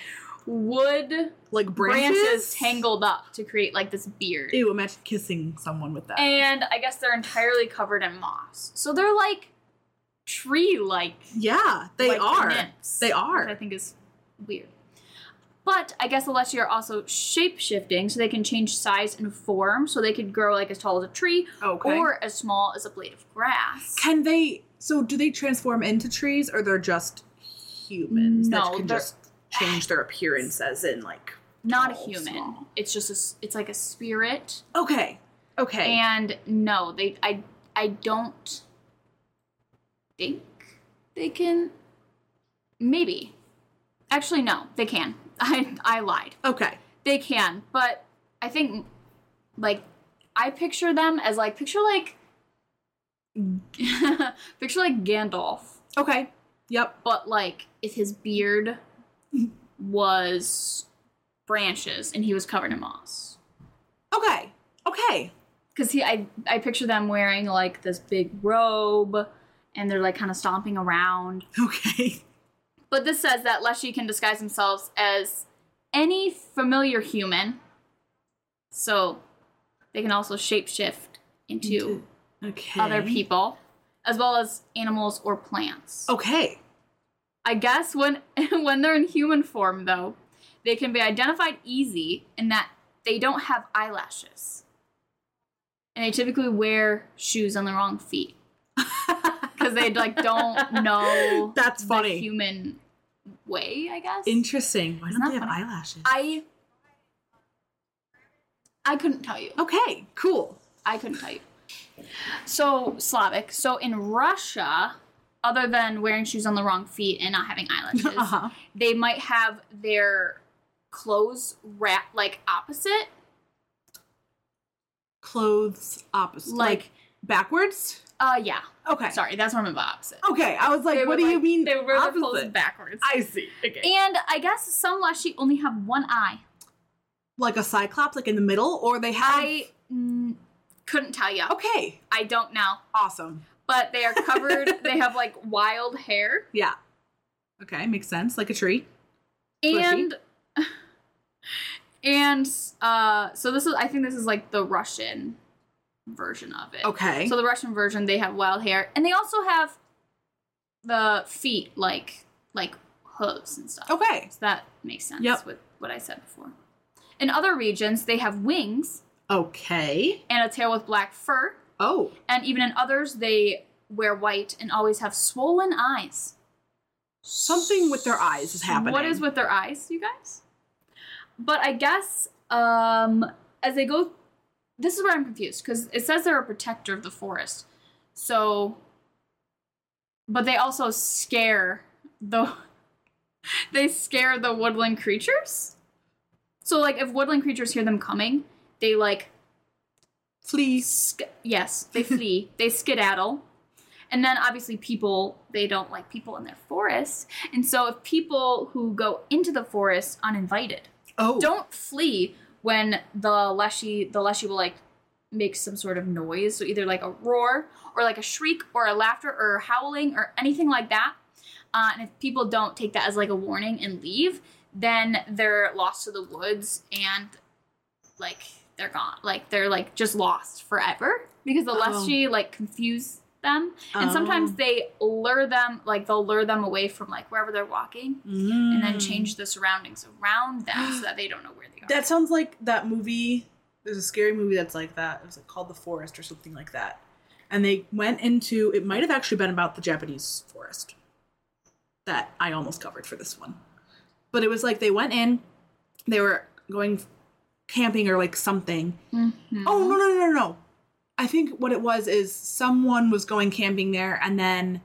[SPEAKER 1] wood
[SPEAKER 2] like
[SPEAKER 1] branches?
[SPEAKER 2] branches,
[SPEAKER 1] tangled up to create like this beard.
[SPEAKER 2] Ew! Imagine kissing someone with that.
[SPEAKER 1] And I guess they're entirely covered in moss. So they're like tree like
[SPEAKER 2] yeah, they
[SPEAKER 1] like
[SPEAKER 2] are.
[SPEAKER 1] nymphs,
[SPEAKER 2] They are.
[SPEAKER 1] Which I think is weird. But I guess the Leshy are also shape shifting, so they can change size and form. So they could grow like as tall as a tree
[SPEAKER 2] Okay.
[SPEAKER 1] or as small as a blade of grass.
[SPEAKER 2] can they? So do they transform into trees, or they're just humans
[SPEAKER 1] No,
[SPEAKER 2] that can just change their appearance as in like
[SPEAKER 1] Not a human.
[SPEAKER 2] small?
[SPEAKER 1] It's just a, it's like a spirit
[SPEAKER 2] Okay. Okay.
[SPEAKER 1] And no, they I I don't think they can maybe. Actually no, they can. I I lied.
[SPEAKER 2] okay.
[SPEAKER 1] They can, but I think like I picture them as like picture like picture like Gandalf,
[SPEAKER 2] Okay. Yep.
[SPEAKER 1] but like if his beard was branches and he was covered in moss.
[SPEAKER 2] Okay. Okay.
[SPEAKER 1] because he I I picture them wearing like this big robe and they're like kind of stomping around.
[SPEAKER 2] Okay.
[SPEAKER 1] But this says that Leshy can disguise themselves as any familiar human. So they can also shapeshift into
[SPEAKER 2] Okay.
[SPEAKER 1] other people as well as animals or plants.
[SPEAKER 2] Okay.
[SPEAKER 1] I guess when when they're in human form though, they can be identified easy in that they don't have eyelashes. And they typically wear shoes on the wrong feet. They like don't know
[SPEAKER 2] That's
[SPEAKER 1] the
[SPEAKER 2] funny.
[SPEAKER 1] human way, I guess.
[SPEAKER 2] Interesting. Why
[SPEAKER 1] Isn't
[SPEAKER 2] don't they have
[SPEAKER 1] funny?
[SPEAKER 2] eyelashes?
[SPEAKER 1] I I couldn't tell you.
[SPEAKER 2] okay. Cool.
[SPEAKER 1] I couldn't tell you. So Slavic. So in Russia, other than wearing shoes on the wrong feet and not having eyelashes,
[SPEAKER 2] Uh huh.
[SPEAKER 1] they might have their clothes wrapped like opposite,
[SPEAKER 2] Clothes opposite.
[SPEAKER 1] like,
[SPEAKER 2] Like, backwards.
[SPEAKER 1] Uh yeah.
[SPEAKER 2] Okay.
[SPEAKER 1] Sorry, that's what I meant by opposite.
[SPEAKER 2] Okay. I was like,
[SPEAKER 1] They
[SPEAKER 2] what do you mean?
[SPEAKER 1] They would wear their clothes
[SPEAKER 2] opposite?
[SPEAKER 1] backwards.
[SPEAKER 2] I see. Okay.
[SPEAKER 1] and I guess some Leshy only have one eye.
[SPEAKER 2] like a cyclops, like in the middle, or they have.
[SPEAKER 1] I mm, couldn't tell you.
[SPEAKER 2] Okay.
[SPEAKER 1] I don't know.
[SPEAKER 2] Awesome.
[SPEAKER 1] But they are covered. they have like wild hair
[SPEAKER 2] Yeah. Okay. Makes sense. Like a tree.
[SPEAKER 1] And and uh so this is I think this is like the Russian version of it.
[SPEAKER 2] Okay.
[SPEAKER 1] So the Russian version they have wild hair and they also have the feet like like hooves and stuff.
[SPEAKER 2] Okay.
[SPEAKER 1] So that makes sense
[SPEAKER 2] Yep.
[SPEAKER 1] with what I said before. In other regions, they have wings
[SPEAKER 2] Okay.
[SPEAKER 1] and a tail with black fur,
[SPEAKER 2] Oh.
[SPEAKER 1] and even in others, they wear white and always have swollen eyes.
[SPEAKER 2] Something with their eyes is happening.
[SPEAKER 1] What is with their eyes, you guys? But I guess um, as they go, this is where I'm confused because it says they're a protector of the forest. So, but they also scare the they scare the woodland creatures. So, like, if woodland creatures hear them coming, they like
[SPEAKER 2] Fleece.
[SPEAKER 1] sk- yes, they flee, they skedaddle. And then obviously people they don't like people in their forest. And so if people who go into the forest uninvited
[SPEAKER 2] Oh.
[SPEAKER 1] don't flee when the leshy the leshy will like make some sort of noise, so either like a roar or like a shriek or a laughter or howling or anything like that. Uh, and if people don't take that as like a warning and leave, then they're lost to the woods and like they're gone. Like they're like just lost forever because the
[SPEAKER 2] Oh.
[SPEAKER 1] leshy like confuse them and sometimes
[SPEAKER 2] Oh.
[SPEAKER 1] they lure them like they'll lure them away from like wherever they're walking and then
[SPEAKER 2] Mm.
[SPEAKER 1] change the surroundings around them so that they don't know where they are.
[SPEAKER 2] That sounds like that movie. There's a scary movie that's like that. It was like called The Forest or something like that. And they went into it might have actually been about the Japanese forest that I almost covered for this one. But it was like they went in, they were going camping or like something.
[SPEAKER 1] Mhm.
[SPEAKER 2] Oh no no no no no. I think what it was is someone was going camping there and then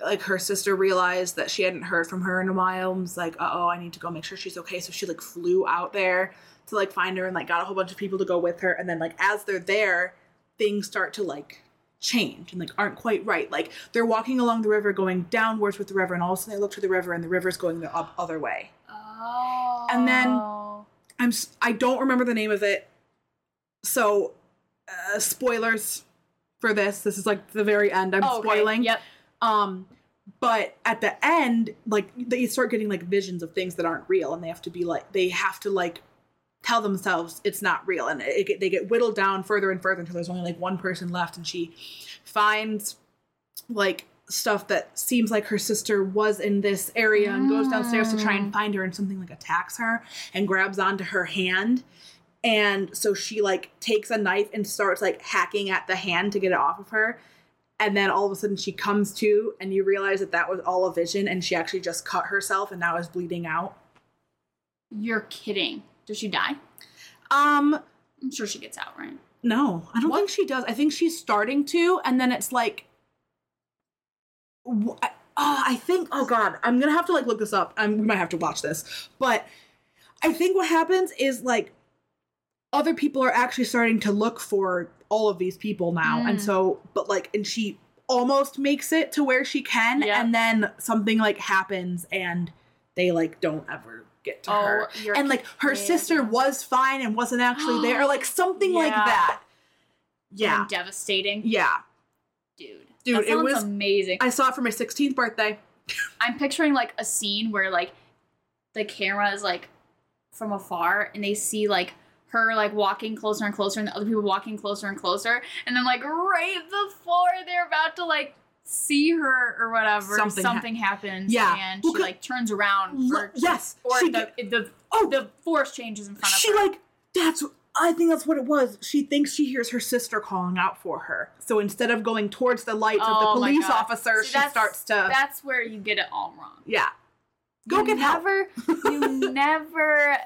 [SPEAKER 2] like her sister realized that she hadn't heard from her in a while and was like, uh oh, I need to go make sure she's okay. So she like flew out there to like find her and like got a whole bunch of people to go with her. And then like as they're there, things start to like change and like aren't quite right. Like they're walking along the river going downwards with the river and all of a sudden they look to the river and the river's going the up other way.
[SPEAKER 1] Oh.
[SPEAKER 2] And then- I'm I don't remember the name of it. So uh, spoilers for this. This is like the very end. I'm
[SPEAKER 1] Oh, okay.
[SPEAKER 2] spoiling.
[SPEAKER 1] Yep.
[SPEAKER 2] Um, but at the end, like they start getting like visions of things that aren't real, and they have to be like they have to like tell themselves it's not real, and it, it, they get whittled down further and further until there's only like one person left, and she finds like stuff that seems like her sister was in this area and goes downstairs to try and
[SPEAKER 1] Mm.
[SPEAKER 2] find her and something like attacks her and grabs onto her hand and so she like takes a knife and starts like hacking at the hand to get it off of her and then all of a sudden she comes to and you realize that that was all a vision and she actually just cut herself and now is bleeding out
[SPEAKER 1] You're kidding. Does she die?
[SPEAKER 2] um
[SPEAKER 1] I'm sure she gets out, right?
[SPEAKER 2] no i don't
[SPEAKER 1] What?
[SPEAKER 2] think she does i think she's starting to and then it's like wh- I- oh, I think oh god i'm gonna have to like look this up um, we might have to watch this but i think what happens is like other people are actually starting to look for all of these people now and
[SPEAKER 1] Mm.
[SPEAKER 2] so but like and she almost makes it to where she can
[SPEAKER 1] Yeah.
[SPEAKER 2] and then something like happens and they like don't ever get to her
[SPEAKER 1] Oh, you're
[SPEAKER 2] and like her sister was fine and wasn't actually there, or like something like that. Yeah,
[SPEAKER 1] And devastating.
[SPEAKER 2] yeah.
[SPEAKER 1] Dude.
[SPEAKER 2] Dude, it was-
[SPEAKER 1] amazing.
[SPEAKER 2] I saw it for my 16th birthday.
[SPEAKER 1] I'm picturing like a scene where like the camera is like from afar and they see like her like walking closer and closer and the other people walking closer and closer and then like right before they're about to like see her or whatever
[SPEAKER 2] Something
[SPEAKER 1] something,
[SPEAKER 2] hap-
[SPEAKER 1] happens
[SPEAKER 2] Yeah.
[SPEAKER 1] and
[SPEAKER 2] Well,
[SPEAKER 1] she like turns around
[SPEAKER 2] L- yes,
[SPEAKER 1] or
[SPEAKER 2] she
[SPEAKER 1] the, the
[SPEAKER 2] Oh,
[SPEAKER 1] the force changes in front of
[SPEAKER 2] she
[SPEAKER 1] her she
[SPEAKER 2] like that's. I think that's what it was. She thinks she hears her sister calling out for her. So instead of going towards the lights
[SPEAKER 1] Oh
[SPEAKER 2] of the
[SPEAKER 1] oh
[SPEAKER 2] police officer,
[SPEAKER 1] See,
[SPEAKER 2] she starts to
[SPEAKER 1] that's where you get it all wrong
[SPEAKER 2] yeah. Go
[SPEAKER 1] you
[SPEAKER 2] get help.
[SPEAKER 1] never you never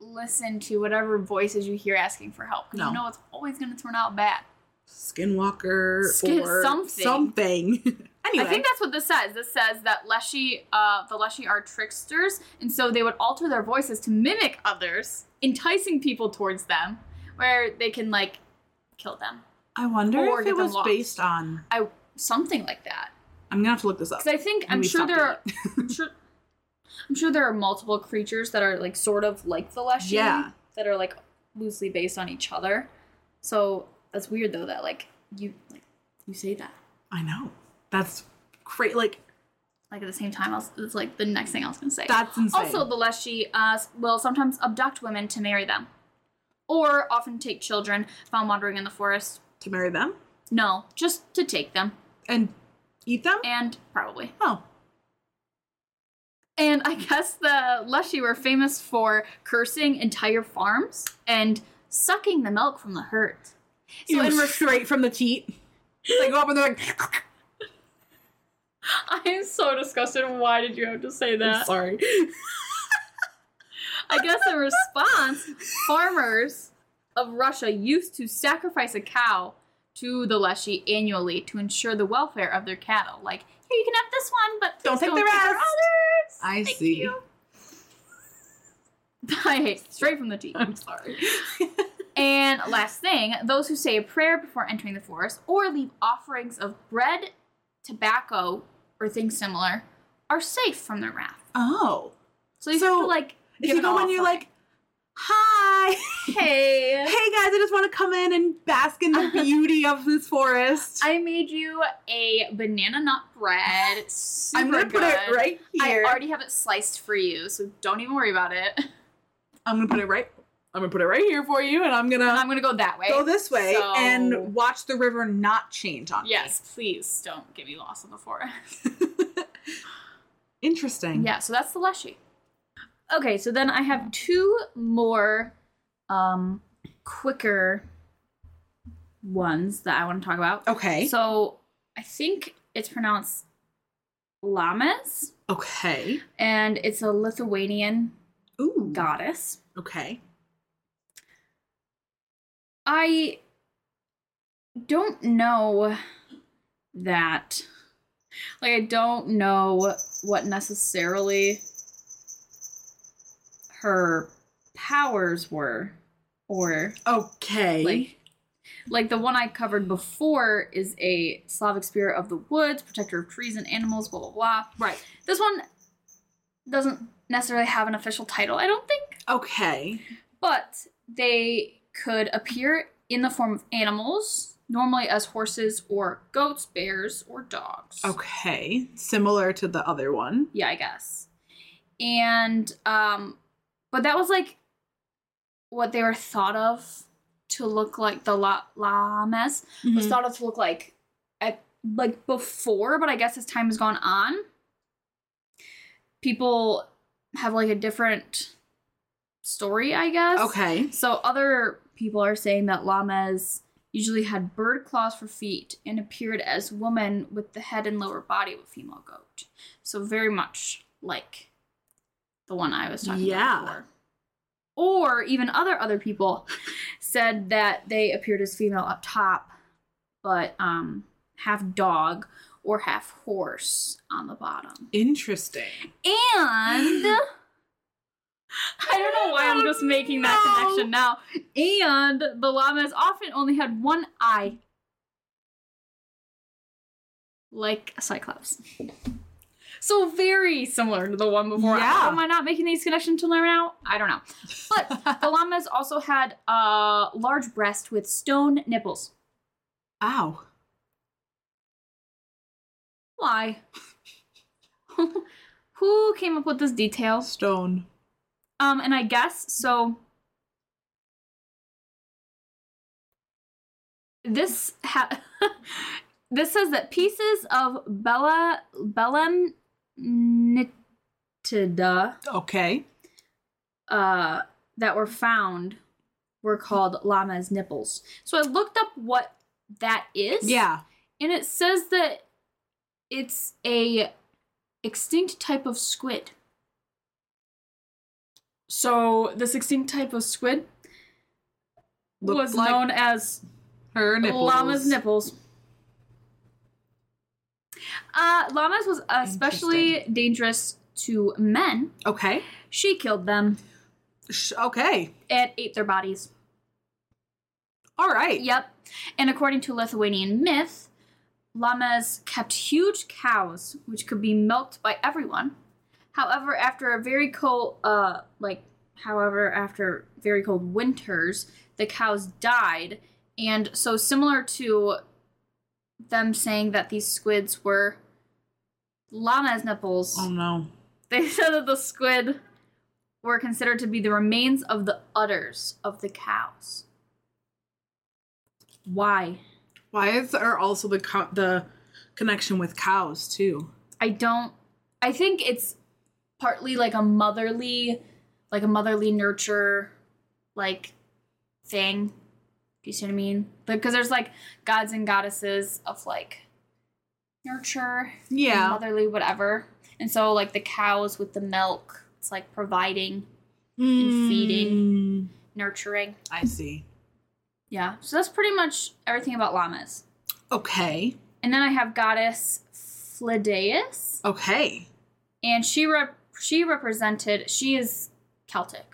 [SPEAKER 1] listen to whatever voices you hear asking for help because
[SPEAKER 2] No.
[SPEAKER 1] you know it's always going to turn out bad.
[SPEAKER 2] Skinwalker
[SPEAKER 1] Skin-
[SPEAKER 2] or
[SPEAKER 1] something.
[SPEAKER 2] something. anyway,
[SPEAKER 1] I think that's what this says. This says that Leshy, uh, the Leshy are tricksters, and so they would alter their voices to mimic others, enticing people towards them, where they can like kill them.
[SPEAKER 2] I wonder
[SPEAKER 1] or
[SPEAKER 2] if it was
[SPEAKER 1] lost.
[SPEAKER 2] based on.
[SPEAKER 1] I something like that.
[SPEAKER 2] I'm gonna have to look this up.
[SPEAKER 1] Because I think I'm sure there are. I'm sure. I'm sure there are multiple creatures that are like sort of like the Leshy.
[SPEAKER 2] Yeah.
[SPEAKER 1] That are like loosely based on each other. So that's weird though that like you like you say that
[SPEAKER 2] I know. That's great. Like
[SPEAKER 1] like at the same time. I was, it's like the next thing I was gonna say.
[SPEAKER 2] that's insane.
[SPEAKER 1] Also, the Leshy uh, will sometimes abduct women to marry them, or often take children found wandering in the forest.
[SPEAKER 2] to marry them
[SPEAKER 1] No, just to take them
[SPEAKER 2] and eat them.
[SPEAKER 1] and probably
[SPEAKER 2] Oh,
[SPEAKER 1] And I guess the Leshy were famous for cursing entire farms and sucking the milk from the herd.
[SPEAKER 2] So
[SPEAKER 1] So in
[SPEAKER 2] in
[SPEAKER 1] res-
[SPEAKER 2] straight from the teat. They go up and they're like,
[SPEAKER 1] I am so disgusted. Why did you have to say that?
[SPEAKER 2] sorry.
[SPEAKER 1] I guess in response, farmers of Russia used to sacrifice a cow to the Leshy annually to ensure the welfare of their cattle. Like, here, you can have this one, but
[SPEAKER 2] Don't take the
[SPEAKER 1] our
[SPEAKER 2] rest."
[SPEAKER 1] others.
[SPEAKER 2] I
[SPEAKER 1] Thank
[SPEAKER 2] see.
[SPEAKER 1] you. I hate straight from the teeth.
[SPEAKER 2] I'm sorry.
[SPEAKER 1] And last thing, those who say a prayer before entering the forest or leave offerings of bread, tobacco, or things similar are safe from their wrath.
[SPEAKER 2] Oh.
[SPEAKER 1] So you
[SPEAKER 2] So,
[SPEAKER 1] have to like
[SPEAKER 2] If you go in, you're like, hi.
[SPEAKER 1] hey,
[SPEAKER 2] hey guys, I just want to come in and bask in the beauty of this forest.
[SPEAKER 1] I made you a banana nut bread. Super
[SPEAKER 2] I'm gonna put it right here.
[SPEAKER 1] I already have it sliced for you, so don't even worry about it.
[SPEAKER 2] I'm gonna put it right. I'm gonna put it right here for you, and I'm gonna
[SPEAKER 1] And I'm gonna go that way.
[SPEAKER 2] go this way
[SPEAKER 1] So-
[SPEAKER 2] and watch the river not change on me.
[SPEAKER 1] Yes, please don't get me lost in the forest.
[SPEAKER 2] Interesting.
[SPEAKER 1] Yeah, so that's the Leshy. Okay, so then I have two more um quicker ones that I want to talk about.
[SPEAKER 2] Okay.
[SPEAKER 1] So I think it's pronounced Lames,
[SPEAKER 2] okay.
[SPEAKER 1] and it's a Lithuanian
[SPEAKER 2] Ooh.
[SPEAKER 1] goddess.
[SPEAKER 2] Okay.
[SPEAKER 1] I don't know that. Like, I don't know what necessarily her powers were, or
[SPEAKER 2] Okay.
[SPEAKER 1] like. Like the one I covered before is a Slavic spirit of the woods, protector of trees and animals, blah blah blah.
[SPEAKER 2] right.
[SPEAKER 1] This one doesn't necessarily have an official title, I don't think.
[SPEAKER 2] Okay.
[SPEAKER 1] but they could appear in the form of animals, normally as horses or goats, bears, or dogs.
[SPEAKER 2] Okay. Similar to the other one.
[SPEAKER 1] Yeah, I guess. And um but that was like what they were thought of to look like the la- lames was
[SPEAKER 2] Mhm.
[SPEAKER 1] thought of to look like at like before, but I guess as time has gone on, people have like a different story, I guess.
[SPEAKER 2] Okay.
[SPEAKER 1] So other people are saying that llamas usually had bird claws for feet and appeared as woman with the head and lower body of a female goat. So very much like the one I was talking
[SPEAKER 2] Yeah.
[SPEAKER 1] about before. Or even other other people said that they appeared as female up top, but um half dog or half horse on the bottom.
[SPEAKER 2] Interesting.
[SPEAKER 1] And I don't know why I'm just making that connection now. And the llamas often only had one eye. Like a cyclops. So very similar to the one before.
[SPEAKER 2] Yeah.
[SPEAKER 1] How am I not making these connections until now? I don't know. But the llamas also had a large breast with stone nipples.
[SPEAKER 2] Ow.
[SPEAKER 1] Why? Who came up with this detail?
[SPEAKER 2] Stone.
[SPEAKER 1] Um, and I guess so. This ha- this says that pieces of Bella Bellum nitida
[SPEAKER 2] Okay.
[SPEAKER 1] uh, that were found were called llama's nipples. So I looked up what that is.
[SPEAKER 2] Yeah.
[SPEAKER 1] and it says that it's a extinct type of squid. So this extinct type of squid
[SPEAKER 2] Looked
[SPEAKER 1] was
[SPEAKER 2] like
[SPEAKER 1] known as
[SPEAKER 2] her nipples.
[SPEAKER 1] llama's nipples. Uh, llamas was especially dangerous to men.
[SPEAKER 2] Okay.
[SPEAKER 1] She killed them
[SPEAKER 2] Sh- Okay.
[SPEAKER 1] It ate their bodies.
[SPEAKER 2] All right.
[SPEAKER 1] Yep. And according to Lithuanian myth, llamas kept huge cows which could be milked by everyone. However, after a very cold uh like however after very cold winters, the cows died. And so similar to them saying that these squids were llama's nipples,
[SPEAKER 2] Oh no.
[SPEAKER 1] they said that the squid were considered to be the remains of the udders of the cows. Why?
[SPEAKER 2] Why is there also the co- the connection with cows too?
[SPEAKER 1] I don't. I think it's partly like a motherly, like a motherly nurture, like thing. Do you see what I mean? Because there's like gods and goddesses of like nurture,
[SPEAKER 2] Yeah.
[SPEAKER 1] motherly, whatever. And so like the cows with the milk, it's like providing, and feeding.
[SPEAKER 2] Mm,
[SPEAKER 1] nurturing.
[SPEAKER 2] I see.
[SPEAKER 1] Yeah. So that's pretty much everything about llamas.
[SPEAKER 2] Okay.
[SPEAKER 1] And then I have goddess Flidais,
[SPEAKER 2] Okay.
[SPEAKER 1] and she rep- she represented she is Celtic.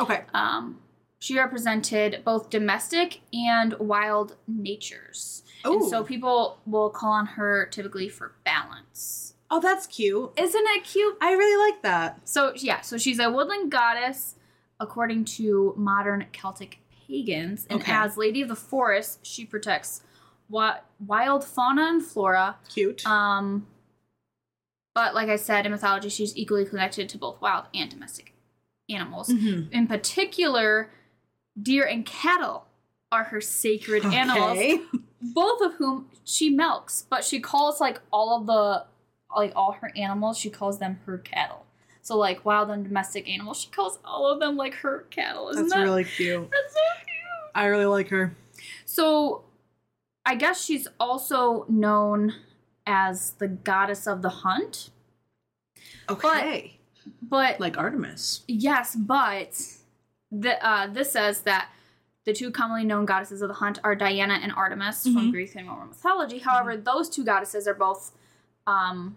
[SPEAKER 2] Okay.
[SPEAKER 1] Um, she represented both domestic and wild natures. And
[SPEAKER 2] Oh.
[SPEAKER 1] so people will call on her typically for balance.
[SPEAKER 2] oh, that's cute.
[SPEAKER 1] Isn't it cute?
[SPEAKER 2] I really like that.
[SPEAKER 1] So yeah, so she's a woodland goddess according to modern Celtic pagans, and
[SPEAKER 2] Okay.
[SPEAKER 1] as Lady of the Forest, she protects wi- wild fauna and flora.
[SPEAKER 2] Cute.
[SPEAKER 1] Um, but like I said, in mythology, she's equally connected to both wild and domestic animals.
[SPEAKER 2] Mhm.
[SPEAKER 1] In particular, deer and cattle are her sacred animals, both of whom she milks. But she calls like all of the like all her animals, she calls them her cattle. So like wild and domestic animals, she calls all of them like her cattle. Isn't
[SPEAKER 2] That's
[SPEAKER 1] that
[SPEAKER 2] really cute.
[SPEAKER 1] that's so cute?
[SPEAKER 2] I really like her.
[SPEAKER 1] So, I guess she's also known as the goddess of the hunt.
[SPEAKER 2] Okay.
[SPEAKER 1] But
[SPEAKER 2] like Artemis.
[SPEAKER 1] yes, but the, uh, this says that the two commonly known goddesses of the hunt are Diana and Artemis from
[SPEAKER 2] Mhm.
[SPEAKER 1] Greek and Roman mythology. However, those two goddesses are both um,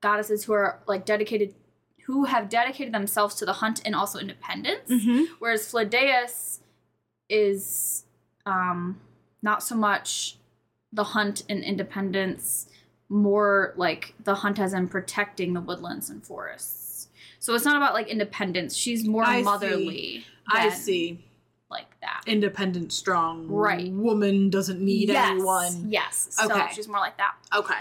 [SPEAKER 1] goddesses who are like dedicated, who have dedicated themselves to the hunt and also independence.
[SPEAKER 2] Mm-hmm.
[SPEAKER 1] Whereas Flidais is um, not so much the hunt and independence, more like the hunt as in protecting the woodlands and forests. So it's not about like independence. She's more
[SPEAKER 2] I see. I see.
[SPEAKER 1] Like that.
[SPEAKER 2] Independent, strong.
[SPEAKER 1] Right.
[SPEAKER 2] Woman doesn't need
[SPEAKER 1] yes.
[SPEAKER 2] anyone.
[SPEAKER 1] Yes. So
[SPEAKER 2] Okay.
[SPEAKER 1] she's more like that.
[SPEAKER 2] Okay.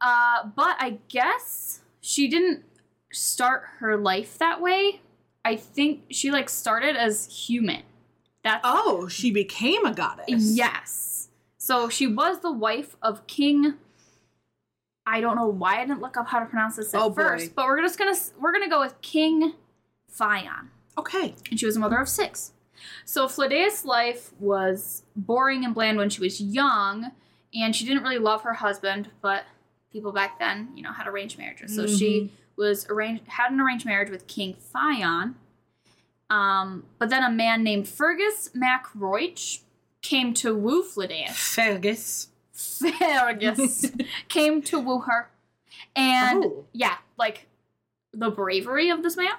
[SPEAKER 1] Uh, but I guess she didn't start her life that way. I think she like started as human. That's
[SPEAKER 2] Oh, she became a goddess.
[SPEAKER 1] Yes. So she was the wife of King. I don't know why I didn't look up how to pronounce this at
[SPEAKER 2] Oh, boy.
[SPEAKER 1] first, but we're just gonna we're gonna go with King Phaon,
[SPEAKER 2] Okay.
[SPEAKER 1] and she was a mother of six. So Flidais' life was boring and bland when she was young, and she didn't really love her husband. But people back then, you know, had arranged marriages, so she was arranged had an arranged marriage with King Phaon. Um, but then a man named Fergus Mac Roich came to woo Flidais.
[SPEAKER 2] Fergus.
[SPEAKER 1] Fergus came to woo her, and
[SPEAKER 2] Oh.
[SPEAKER 1] yeah, like the bravery of this man.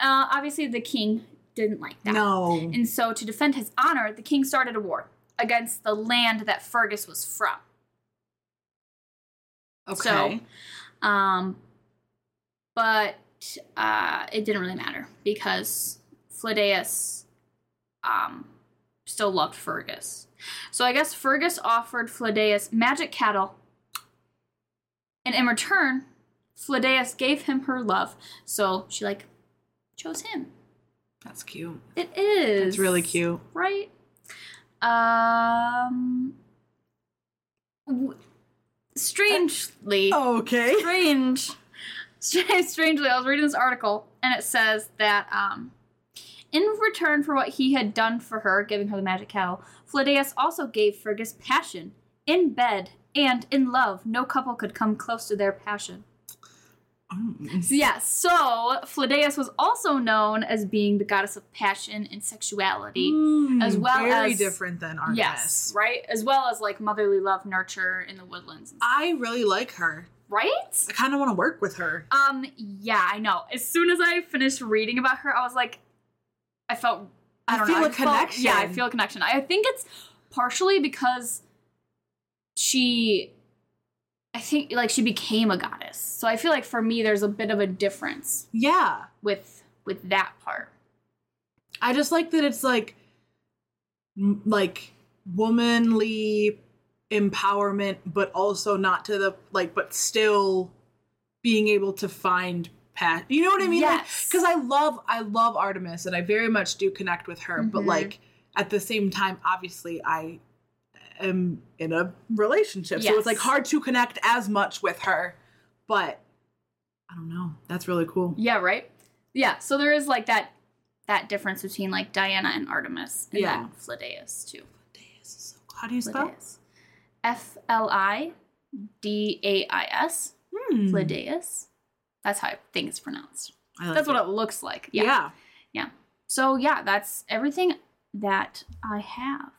[SPEAKER 1] Uh, obviously, the king didn't like that,
[SPEAKER 2] No.
[SPEAKER 1] and so to defend his honor, the king started a war against the land that Fergus was from.
[SPEAKER 2] Okay.
[SPEAKER 1] Um, but uh, it didn't really matter because Flidais um, still loved Fergus. So I guess Fergus offered Flidais magic cattle, and in return, Flidais gave him her love. So she like chose him.
[SPEAKER 2] That's cute.
[SPEAKER 1] It is.
[SPEAKER 2] It's really cute.
[SPEAKER 1] right? Um, w- strangely,
[SPEAKER 2] Okay.
[SPEAKER 1] strange, strange, strangely, I was reading this article and it says that um, in return for what he had done for her, giving her the magic cow, Flidais also gave Fergus passion in bed and in love. No couple could come close to their passion. So, yeah, so Flidais was also known as being the goddess of passion and sexuality.
[SPEAKER 2] Mm,
[SPEAKER 1] as well
[SPEAKER 2] very
[SPEAKER 1] as-
[SPEAKER 2] different than Artemis.
[SPEAKER 1] Yes, right? As well as like motherly love, nurture in the woodlands. And stuff.
[SPEAKER 2] I really like her.
[SPEAKER 1] Right?
[SPEAKER 2] I kind of want to work with her.
[SPEAKER 1] Um, yeah, I know. As soon as I finished reading about her, I was like, I felt, I don't
[SPEAKER 2] feel
[SPEAKER 1] know.
[SPEAKER 2] a
[SPEAKER 1] I felt-
[SPEAKER 2] connection.
[SPEAKER 1] yeah, I feel a connection. I think it's partially because she, I think like she became a goddess. So I feel like for me, there's a bit of a difference
[SPEAKER 2] Yeah.
[SPEAKER 1] with with that part.
[SPEAKER 2] I just like that it's like m- like womanly empowerment but also not to the like but still being able to find pat you know what I mean
[SPEAKER 1] Yes.
[SPEAKER 2] cuz I love I love Artemis and I very much do connect with her but
[SPEAKER 1] Mhm.
[SPEAKER 2] like at the same time obviously I am in a relationship so it's like hard to connect as much with her but I don't know. That's really cool.
[SPEAKER 1] Yeah, right? Yeah, so there is like that that difference between like Diana and Artemis and
[SPEAKER 2] Yeah.
[SPEAKER 1] then Flidais too.
[SPEAKER 2] How do you spell?
[SPEAKER 1] F L I D A I S.
[SPEAKER 2] Hmm.
[SPEAKER 1] Flidais. That's how I think it's pronounced.
[SPEAKER 2] Like
[SPEAKER 1] That's what
[SPEAKER 2] it.
[SPEAKER 1] it looks like.
[SPEAKER 2] Yeah.
[SPEAKER 1] Yeah. So yeah, that's everything that I have.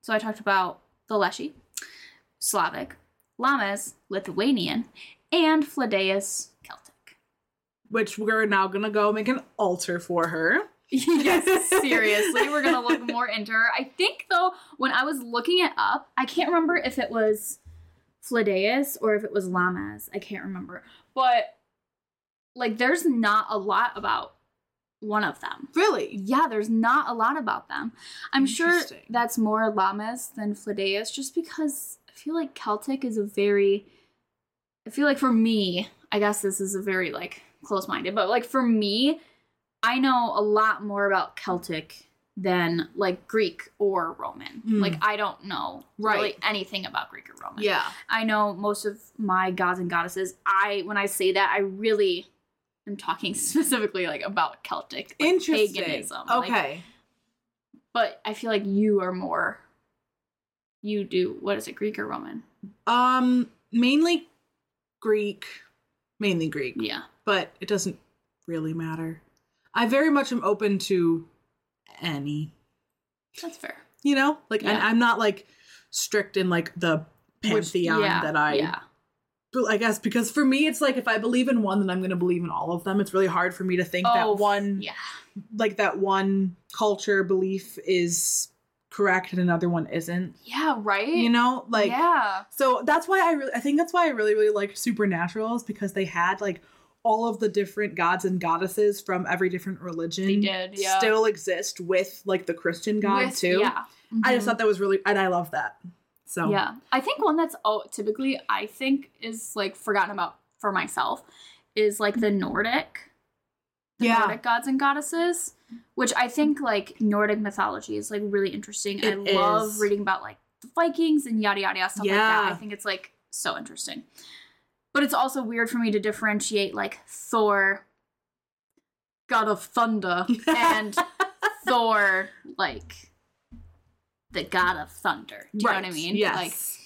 [SPEAKER 1] So I talked about the Leshy, Slavic, Lames, Lithuanian, and Flidais, Celtic.
[SPEAKER 2] Which we're now gonna go make an altar for her.
[SPEAKER 1] yes, seriously, we're gonna look more into her. I think though, when I was looking it up, I can't remember if it was Flidais or if it was Lames. I can't remember, but like, there's not a lot about one of them.
[SPEAKER 2] Really?
[SPEAKER 1] Yeah, there's not a lot about them. I'm sure that's more Lames than Flidais, just because I feel like Celtic is a very. I feel like for me, I guess this is a very like close minded, but like for me, I know a lot more about Celtic than like Greek or Roman.
[SPEAKER 2] Mm.
[SPEAKER 1] Like I don't know
[SPEAKER 2] Right.
[SPEAKER 1] really anything about Greek or Roman.
[SPEAKER 2] Yeah.
[SPEAKER 1] I know most of my gods and goddesses. I when I say that, I really am talking specifically like about Celtic like,
[SPEAKER 2] Interesting.
[SPEAKER 1] paganism. Like,
[SPEAKER 2] Okay.
[SPEAKER 1] but I feel like you are more. You do what is it, Greek or Roman?
[SPEAKER 2] um, mainly Greek, mainly Greek,
[SPEAKER 1] Yeah,
[SPEAKER 2] but it doesn't really matter. I very much am open to any.
[SPEAKER 1] that's fair.
[SPEAKER 2] You know, like and I'm not like strict in like the
[SPEAKER 1] Which-
[SPEAKER 2] pantheon
[SPEAKER 1] yeah,
[SPEAKER 2] that I.
[SPEAKER 1] yeah
[SPEAKER 2] I guess because for me, it's like if I believe in one, then I'm going to believe in all of them. It's really hard for me to think
[SPEAKER 1] Oh,
[SPEAKER 2] that one,
[SPEAKER 1] yeah
[SPEAKER 2] like that one culture belief is correct and another one isn't.
[SPEAKER 1] yeah right.
[SPEAKER 2] You know, like
[SPEAKER 1] yeah
[SPEAKER 2] so that's why I really, I think that's why I really, really like Supernatural is because they had like all of the different gods and goddesses from every different religion.
[SPEAKER 1] They did, yeah.
[SPEAKER 2] Still exist with like the Christian God
[SPEAKER 1] With-
[SPEAKER 2] too.
[SPEAKER 1] Yeah,
[SPEAKER 2] I just
[SPEAKER 1] Mhm.
[SPEAKER 2] thought that was really, and I love that. So
[SPEAKER 1] Yeah, I think one that's oh typically I think is like forgotten about for myself is like the Nordic, the
[SPEAKER 2] Yeah.
[SPEAKER 1] Nordic gods and goddesses, which I think like Nordic mythology is like really interesting. I
[SPEAKER 2] It
[SPEAKER 1] love reading about like the Vikings and yada yada yada stuff like that. I think it's like so interesting, but it's also weird for me to differentiate like Thor, god of thunder, and Thor like the god of thunder. Do you know what I mean?
[SPEAKER 2] Yes.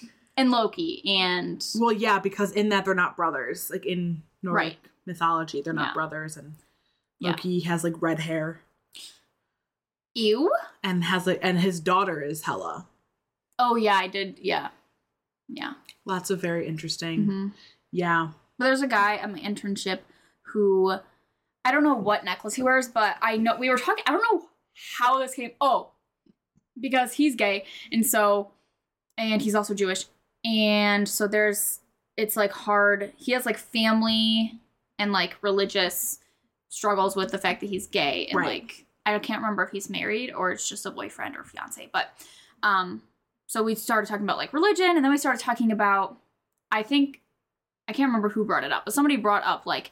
[SPEAKER 1] Like and Loki and
[SPEAKER 2] Well, yeah, because in that they're not brothers. Like in Nordic
[SPEAKER 1] Right.
[SPEAKER 2] mythology, they're not
[SPEAKER 1] Yeah.
[SPEAKER 2] brothers, and
[SPEAKER 1] Yeah.
[SPEAKER 2] Loki has like red hair
[SPEAKER 1] ew.
[SPEAKER 2] and has like, and his daughter is Hella.
[SPEAKER 1] Oh yeah, I did. Yeah, yeah.
[SPEAKER 2] Lots of very interesting.
[SPEAKER 1] hmm
[SPEAKER 2] Yeah,
[SPEAKER 1] But there's a guy at my internship who I don't know what necklace he wears, but I know we were talking. I don't know how this came. Oh, because he's gay, and so and he's also Jewish, and so there's it's like hard. He has like family and like religious struggles with the fact that he's gay, and
[SPEAKER 2] Right.
[SPEAKER 1] like I can't remember if he's married or it's just a boyfriend or fiance, but um. So we started talking about like religion, and then we started talking about. I think I can't remember who brought it up, but somebody brought up like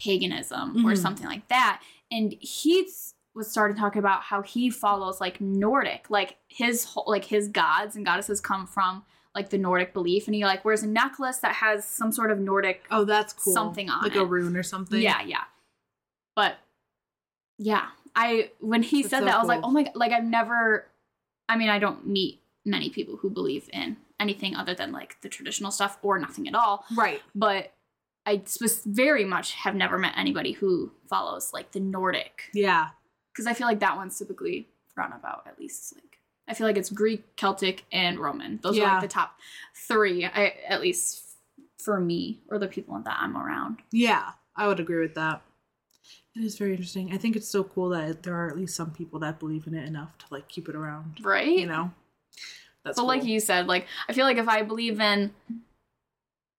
[SPEAKER 1] paganism or
[SPEAKER 2] Mhm.
[SPEAKER 1] something like that. And he s- was started talking about how he follows like Nordic, like his whole, like his gods and goddesses come from like the Nordic belief, and he like wears a necklace that has some sort of Nordic.
[SPEAKER 2] Oh, that's cool.
[SPEAKER 1] Something on
[SPEAKER 2] like
[SPEAKER 1] it.
[SPEAKER 2] a rune or something.
[SPEAKER 1] Yeah, yeah. But yeah, I when he
[SPEAKER 2] That's
[SPEAKER 1] said
[SPEAKER 2] so
[SPEAKER 1] that, I was like, oh my god, like I've never. I mean, I don't meet many people who believe in anything other than like the traditional stuff or nothing at all
[SPEAKER 2] Right.
[SPEAKER 1] but I very much have never met anybody who follows like the Nordic
[SPEAKER 2] Yeah.
[SPEAKER 1] Because I feel like that one's typically forgotten about at least like I feel like it's Greek, Celtic, and Roman. Those are like the top three, I, at least for me or the people that I'm around.
[SPEAKER 2] Yeah. I would agree with that. It is very interesting. I think it's so cool that there are at least some people that believe in it enough to like keep it around.
[SPEAKER 1] Right?
[SPEAKER 2] You know. That's
[SPEAKER 1] but like you said, like I feel like if I believe in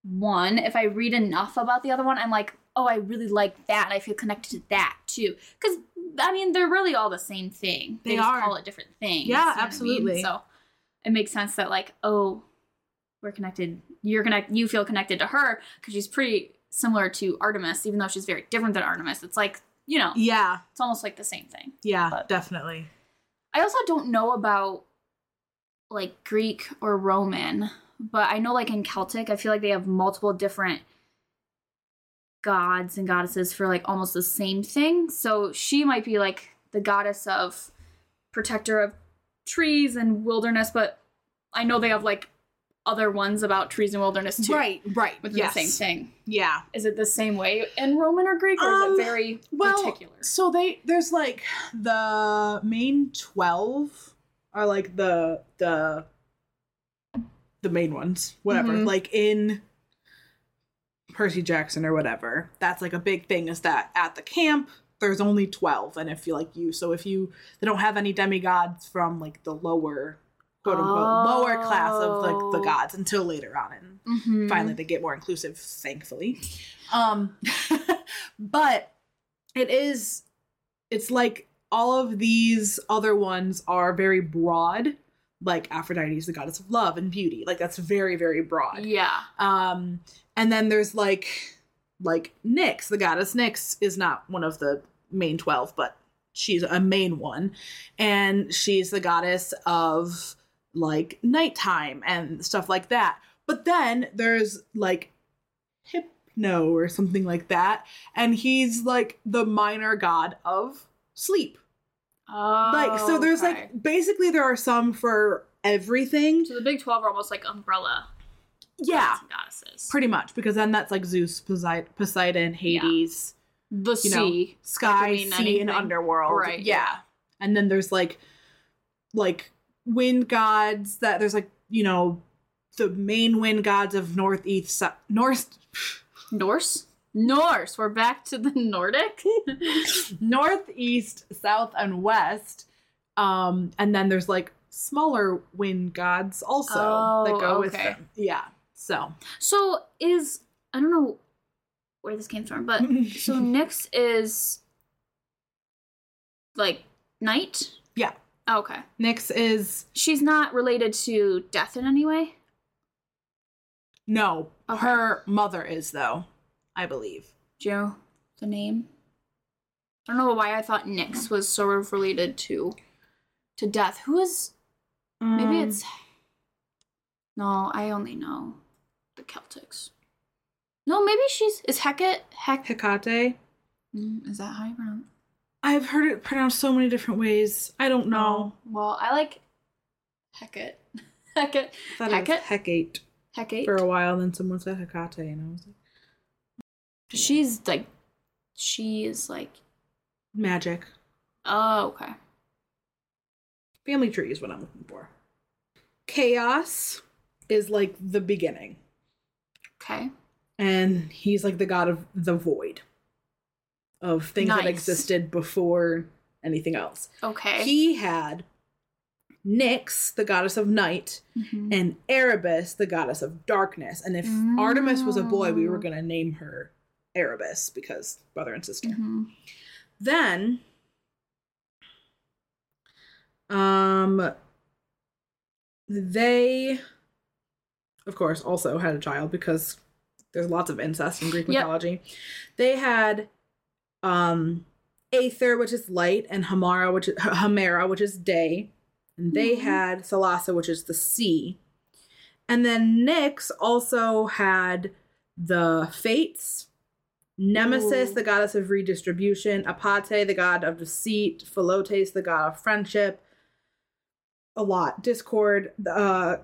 [SPEAKER 1] one, if I read enough about the other one, I'm like, oh, I really like that, and I feel connected to that too. Because I mean, they're really all the same thing. They,
[SPEAKER 2] They
[SPEAKER 1] just
[SPEAKER 2] are.
[SPEAKER 1] call it different things.
[SPEAKER 2] Yeah,
[SPEAKER 1] you know what I mean?
[SPEAKER 2] absolutely.
[SPEAKER 1] So it makes sense that like, oh, we're connected. You're connect. You feel connected to her because she's pretty similar to Artemis, even though she's very different than Artemis. It's like you know,
[SPEAKER 2] Yeah.
[SPEAKER 1] it's almost like the same thing.
[SPEAKER 2] Yeah.
[SPEAKER 1] But-
[SPEAKER 2] definitely.
[SPEAKER 1] I also don't know about like Greek or Roman, but I know like in Celtic, I feel like they have multiple different gods and goddesses for like almost the same thing. So she might be like the goddess of protector of trees and wilderness, but I know they have like other ones about trees and wilderness too.
[SPEAKER 2] Right, right.
[SPEAKER 1] Within
[SPEAKER 2] yes.
[SPEAKER 1] the same thing.
[SPEAKER 2] Yeah.
[SPEAKER 1] Is it the same way in Roman or Greek, or
[SPEAKER 2] Um,
[SPEAKER 1] is it very
[SPEAKER 2] well,
[SPEAKER 1] particular?
[SPEAKER 2] So they there's like the main 12 are like the the the main ones, whatever.
[SPEAKER 1] Mhm.
[SPEAKER 2] Like in Percy Jackson or whatever. That's like a big thing is that at the camp there's only 12 and if you like you so if you they don't have any demigods from like the lower quote unquote lower class of like the
[SPEAKER 1] Oh.
[SPEAKER 2] gods until later on in
[SPEAKER 1] Mhm.
[SPEAKER 2] finally they get more inclusive thankfully um but it is it's like all of these other ones are very broad like aphrodite is the goddess of love and beauty like that's very very broad
[SPEAKER 1] Yeah.
[SPEAKER 2] um and then there's like like nyx the goddess. Nyx is not one of the main 12 but she's a main one. And she's the goddess of like nighttime and stuff like that. But then there's like hypno or something like that. And he's like the minor god of sleep.
[SPEAKER 1] Oh,
[SPEAKER 2] like so oh, there's
[SPEAKER 1] okay.
[SPEAKER 2] like basically there are some for everything.
[SPEAKER 1] So the big twelve are almost like umbrella.
[SPEAKER 2] Yeah
[SPEAKER 1] goddesses.
[SPEAKER 2] pretty much because then that's like zeus poseidon hades
[SPEAKER 1] the
[SPEAKER 2] you know,
[SPEAKER 1] sea.
[SPEAKER 2] sky sea and underworld
[SPEAKER 1] Right,
[SPEAKER 2] yeah.
[SPEAKER 1] yeah.
[SPEAKER 2] and then there's like like wind gods that there's like you know the main wind gods of northeast so- north
[SPEAKER 1] Norse. Norse. We're back to the Nordic.
[SPEAKER 2] northeast south and west um and then there's like smaller wind gods also that
[SPEAKER 1] Oh,
[SPEAKER 2] go with
[SPEAKER 1] okay.
[SPEAKER 2] them yeah so
[SPEAKER 1] so is I don't know where this came from, but so Nyx is like night.
[SPEAKER 2] Yeah.
[SPEAKER 1] Oh, okay.
[SPEAKER 2] nyx is
[SPEAKER 1] She's not related to death in any way.
[SPEAKER 2] no
[SPEAKER 1] Okay.
[SPEAKER 2] her mother is though i believe
[SPEAKER 1] Do you know the name? I don't know why I thought Nyx was sort of related to to death. Who is maybe
[SPEAKER 2] Um,
[SPEAKER 1] it's No, I only know Celtics. No, maybe she's is Hecate Hec
[SPEAKER 2] hecate
[SPEAKER 1] Mm, is that how you pronounce
[SPEAKER 2] I've heard it pronounced so many different ways. I don't know.
[SPEAKER 1] Well, I like Hecate. Hecate.
[SPEAKER 2] I
[SPEAKER 1] Hecate?
[SPEAKER 2] Hecate
[SPEAKER 1] Hecate.
[SPEAKER 2] for a while, then someone said Hecate, and I was like,
[SPEAKER 1] She's like she is like
[SPEAKER 2] magic.
[SPEAKER 1] oh okay.
[SPEAKER 2] Family tree is what I'm looking for. Chaos is like the beginning,
[SPEAKER 1] Okay.
[SPEAKER 2] and he's like the god of the void, of things that existed before anything else.
[SPEAKER 1] Okay.
[SPEAKER 2] He had Nyx, the goddess of night,
[SPEAKER 1] Mhm.
[SPEAKER 2] and Erebus, the goddess of darkness. And if Artemis was a boy, we were
[SPEAKER 1] Mm.
[SPEAKER 2] going to name her Erebus because brother and sister.
[SPEAKER 1] Mhm.
[SPEAKER 2] Then, um, they, of course, also had a child because there's lots of incest in Greek
[SPEAKER 1] Yep.
[SPEAKER 2] mythology. They had, um, Aether, which is light, and Hamara, which is Hamera, which is day, and they
[SPEAKER 1] Mhm.
[SPEAKER 2] had Thalassa, which is the sea. And then Nyx also had the Fates, Nemesis,
[SPEAKER 1] Ooh.
[SPEAKER 2] the goddess of redistribution, Apate, the god of deceit, Philotes, the god of friendship. A lot. Discord, uh,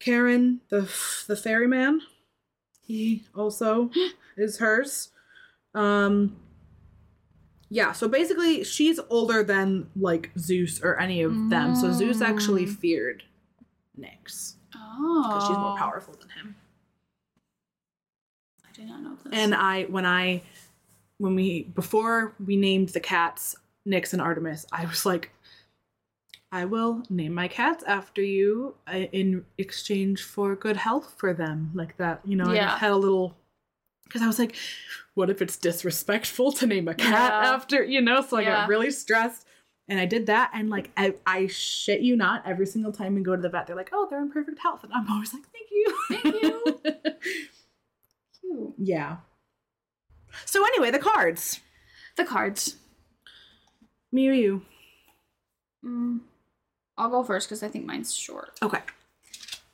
[SPEAKER 2] Charon, the the ferryman. He also is hers. Um yeah, so basically she's older than like Zeus or any of them. So Zeus actually
[SPEAKER 1] Mm.
[SPEAKER 2] feared Nyx
[SPEAKER 1] Oh.
[SPEAKER 2] because she's more powerful than him.
[SPEAKER 1] I did not know this.
[SPEAKER 2] And I, when I, when we, before we named the cats Nyx and Artemis, I was like, I will name my cats after you uh, in exchange for good health for them. Like that, you know, I
[SPEAKER 1] Yeah.
[SPEAKER 2] just had a little, because I was like, what if it's disrespectful to name a cat
[SPEAKER 1] Yeah.
[SPEAKER 2] after, you know? So I
[SPEAKER 1] Yeah.
[SPEAKER 2] got really stressed. And I did that, and like I, I shit you not, every single time we go to the vet, they're like, "Oh, they're in perfect health," and I'm always like, "Thank you,
[SPEAKER 1] Thank you. Cute.
[SPEAKER 2] yeah. So anyway, the cards.
[SPEAKER 1] The cards.
[SPEAKER 2] Me or you?
[SPEAKER 1] Mm, I'll go first because I think mine's short.
[SPEAKER 2] Okay.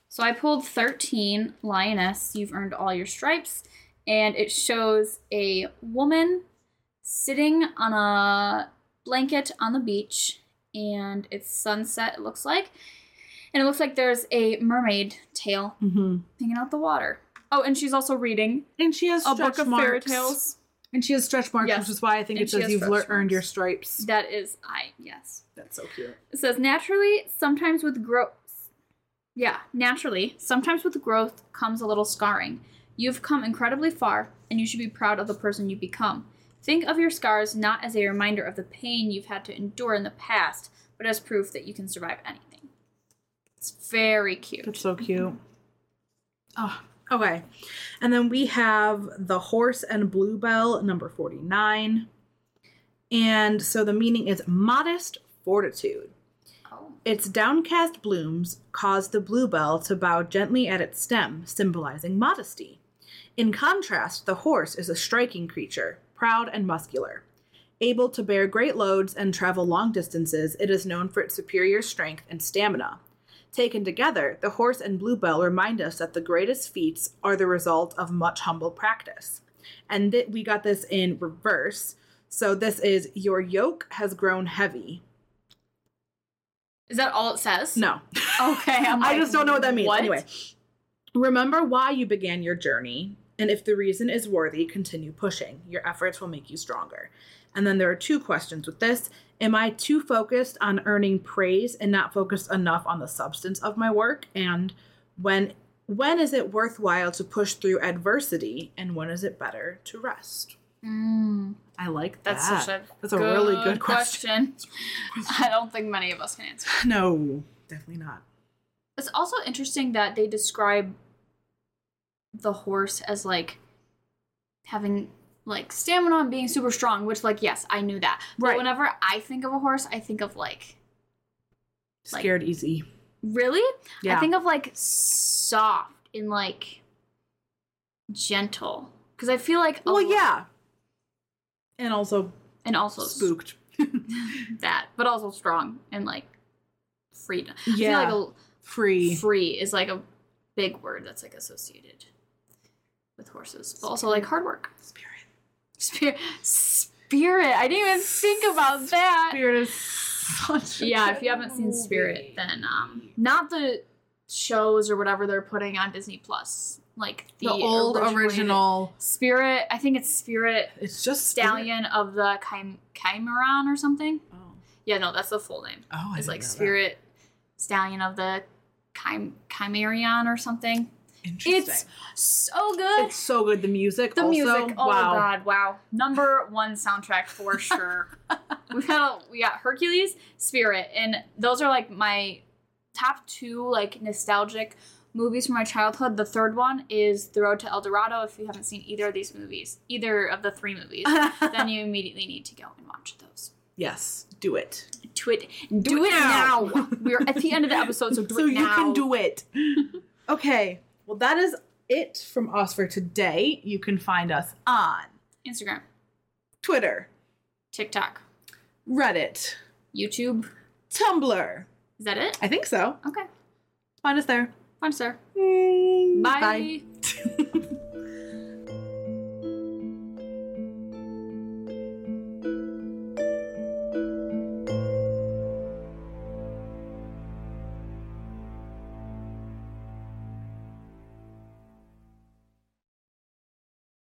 [SPEAKER 1] So I pulled 13 Lioness. You've earned all your stripes. and it shows a woman sitting on a blanket on the beach, and it's sunset. It looks like, and it looks like there's a mermaid tail
[SPEAKER 2] Mm-hmm.
[SPEAKER 1] hanging out the water. Oh, and she's also reading
[SPEAKER 2] And she has
[SPEAKER 1] a book of
[SPEAKER 2] marks.
[SPEAKER 1] fairy tales.
[SPEAKER 2] And she has stretch marks,
[SPEAKER 1] Yes.
[SPEAKER 2] which is why I think
[SPEAKER 1] And
[SPEAKER 2] it says you've
[SPEAKER 1] stretch
[SPEAKER 2] lear- earned your stripes.
[SPEAKER 1] That is, I yes.
[SPEAKER 2] That's so cute.
[SPEAKER 1] It says naturally, sometimes with growth. Yeah, naturally, sometimes with growth comes a little scarring. You've come incredibly far, and you should be proud of the person you've become. Think of your scars not as a reminder of the pain you've had to endure in the past, but as proof that you can survive anything. It's very cute.
[SPEAKER 2] That's so cute. Oh, okay. And then we have the horse and bluebell, number 49. And so the meaning is modest fortitude.
[SPEAKER 1] Oh.
[SPEAKER 2] Its downcast blooms cause the bluebell to bow gently at its stem, symbolizing modesty. In contrast, the horse is a striking creature, proud and muscular. Able to bear great loads and travel long distances, it is known for its superior strength and stamina. Taken together, the horse and bluebell remind us that the greatest feats are the result of much humble practice. And th- we got this in reverse. So this is your yoke has grown heavy.
[SPEAKER 1] Is that all it says?
[SPEAKER 2] No.
[SPEAKER 1] Okay, I'm
[SPEAKER 2] I just don't know what that means.
[SPEAKER 1] what?
[SPEAKER 2] Anyway, remember why you began your journey, and if the reason is worthy, continue pushing. Your efforts will make you stronger. And then there are two questions with this. Am I too focused on earning praise and not focused enough on the substance of my work? And when when is it worthwhile to push through adversity and when is it better to rest?
[SPEAKER 1] Mm,
[SPEAKER 2] I like
[SPEAKER 1] that's
[SPEAKER 2] that.
[SPEAKER 1] such a
[SPEAKER 2] That's a really good question.
[SPEAKER 1] I don't think many of us can answer.
[SPEAKER 2] No, definitely not.
[SPEAKER 1] It's also interesting that they describe the horse as like having like stamina and being super strong, which like yes, I knew that. But whenever I think of a horse, I think of like Like-
[SPEAKER 2] Scared easy.
[SPEAKER 1] really?
[SPEAKER 2] Yeah.
[SPEAKER 1] I think of like soft and like gentle. Because I feel like
[SPEAKER 2] well, yeah. And also
[SPEAKER 1] and also
[SPEAKER 2] spooked.
[SPEAKER 1] that, but also strong and like freedom. I
[SPEAKER 2] Yeah.
[SPEAKER 1] feel like a,
[SPEAKER 2] Free.
[SPEAKER 1] free is like a big word that's like associated with horses, but also like hard work.
[SPEAKER 2] Spirit.
[SPEAKER 1] Spirit, spirit. I didn't even think about that.
[SPEAKER 2] Spirit is such a
[SPEAKER 1] Yeah, if you haven't seen. Spirit, then um, not the shows or whatever they're putting on Disney Plus, like the,
[SPEAKER 2] the, old original.
[SPEAKER 1] Spirit. I think it's Spirit
[SPEAKER 2] It's just Spirit.
[SPEAKER 1] Stallion of the Chim- Chimeron or something.
[SPEAKER 2] Oh,
[SPEAKER 1] Yeah, no, that's the full name.
[SPEAKER 2] oh I
[SPEAKER 1] It's like
[SPEAKER 2] know that.
[SPEAKER 1] Spirit Stallion of the Chim- Chimerion or something. It's so good.
[SPEAKER 2] it's so good. The music.
[SPEAKER 1] the
[SPEAKER 2] also,
[SPEAKER 1] music. Oh
[SPEAKER 2] wow.
[SPEAKER 1] god, wow. Number one soundtrack for sure. we've got we got Hercules, Spirit, and those are like my top two like nostalgic movies from my childhood. The third one is The Road to El Dorado. If you haven't seen either of these movies, either of the three movies, then you immediately need to go and watch those.
[SPEAKER 2] yes, do it.
[SPEAKER 1] Do it, do, it, now. We're at the end of the episode, so do
[SPEAKER 2] so
[SPEAKER 1] it now.
[SPEAKER 2] you can do it. okay. Well, that is it from us for today. You can find us on
[SPEAKER 1] Instagram,
[SPEAKER 2] Twitter,
[SPEAKER 1] TikTok,
[SPEAKER 2] Reddit,
[SPEAKER 1] YouTube.
[SPEAKER 2] Tumblr.
[SPEAKER 1] Is that it?
[SPEAKER 2] I think so.
[SPEAKER 1] Okay,
[SPEAKER 2] Find us there.
[SPEAKER 1] fun, sir.
[SPEAKER 2] Mm,
[SPEAKER 1] Bye.
[SPEAKER 2] bye.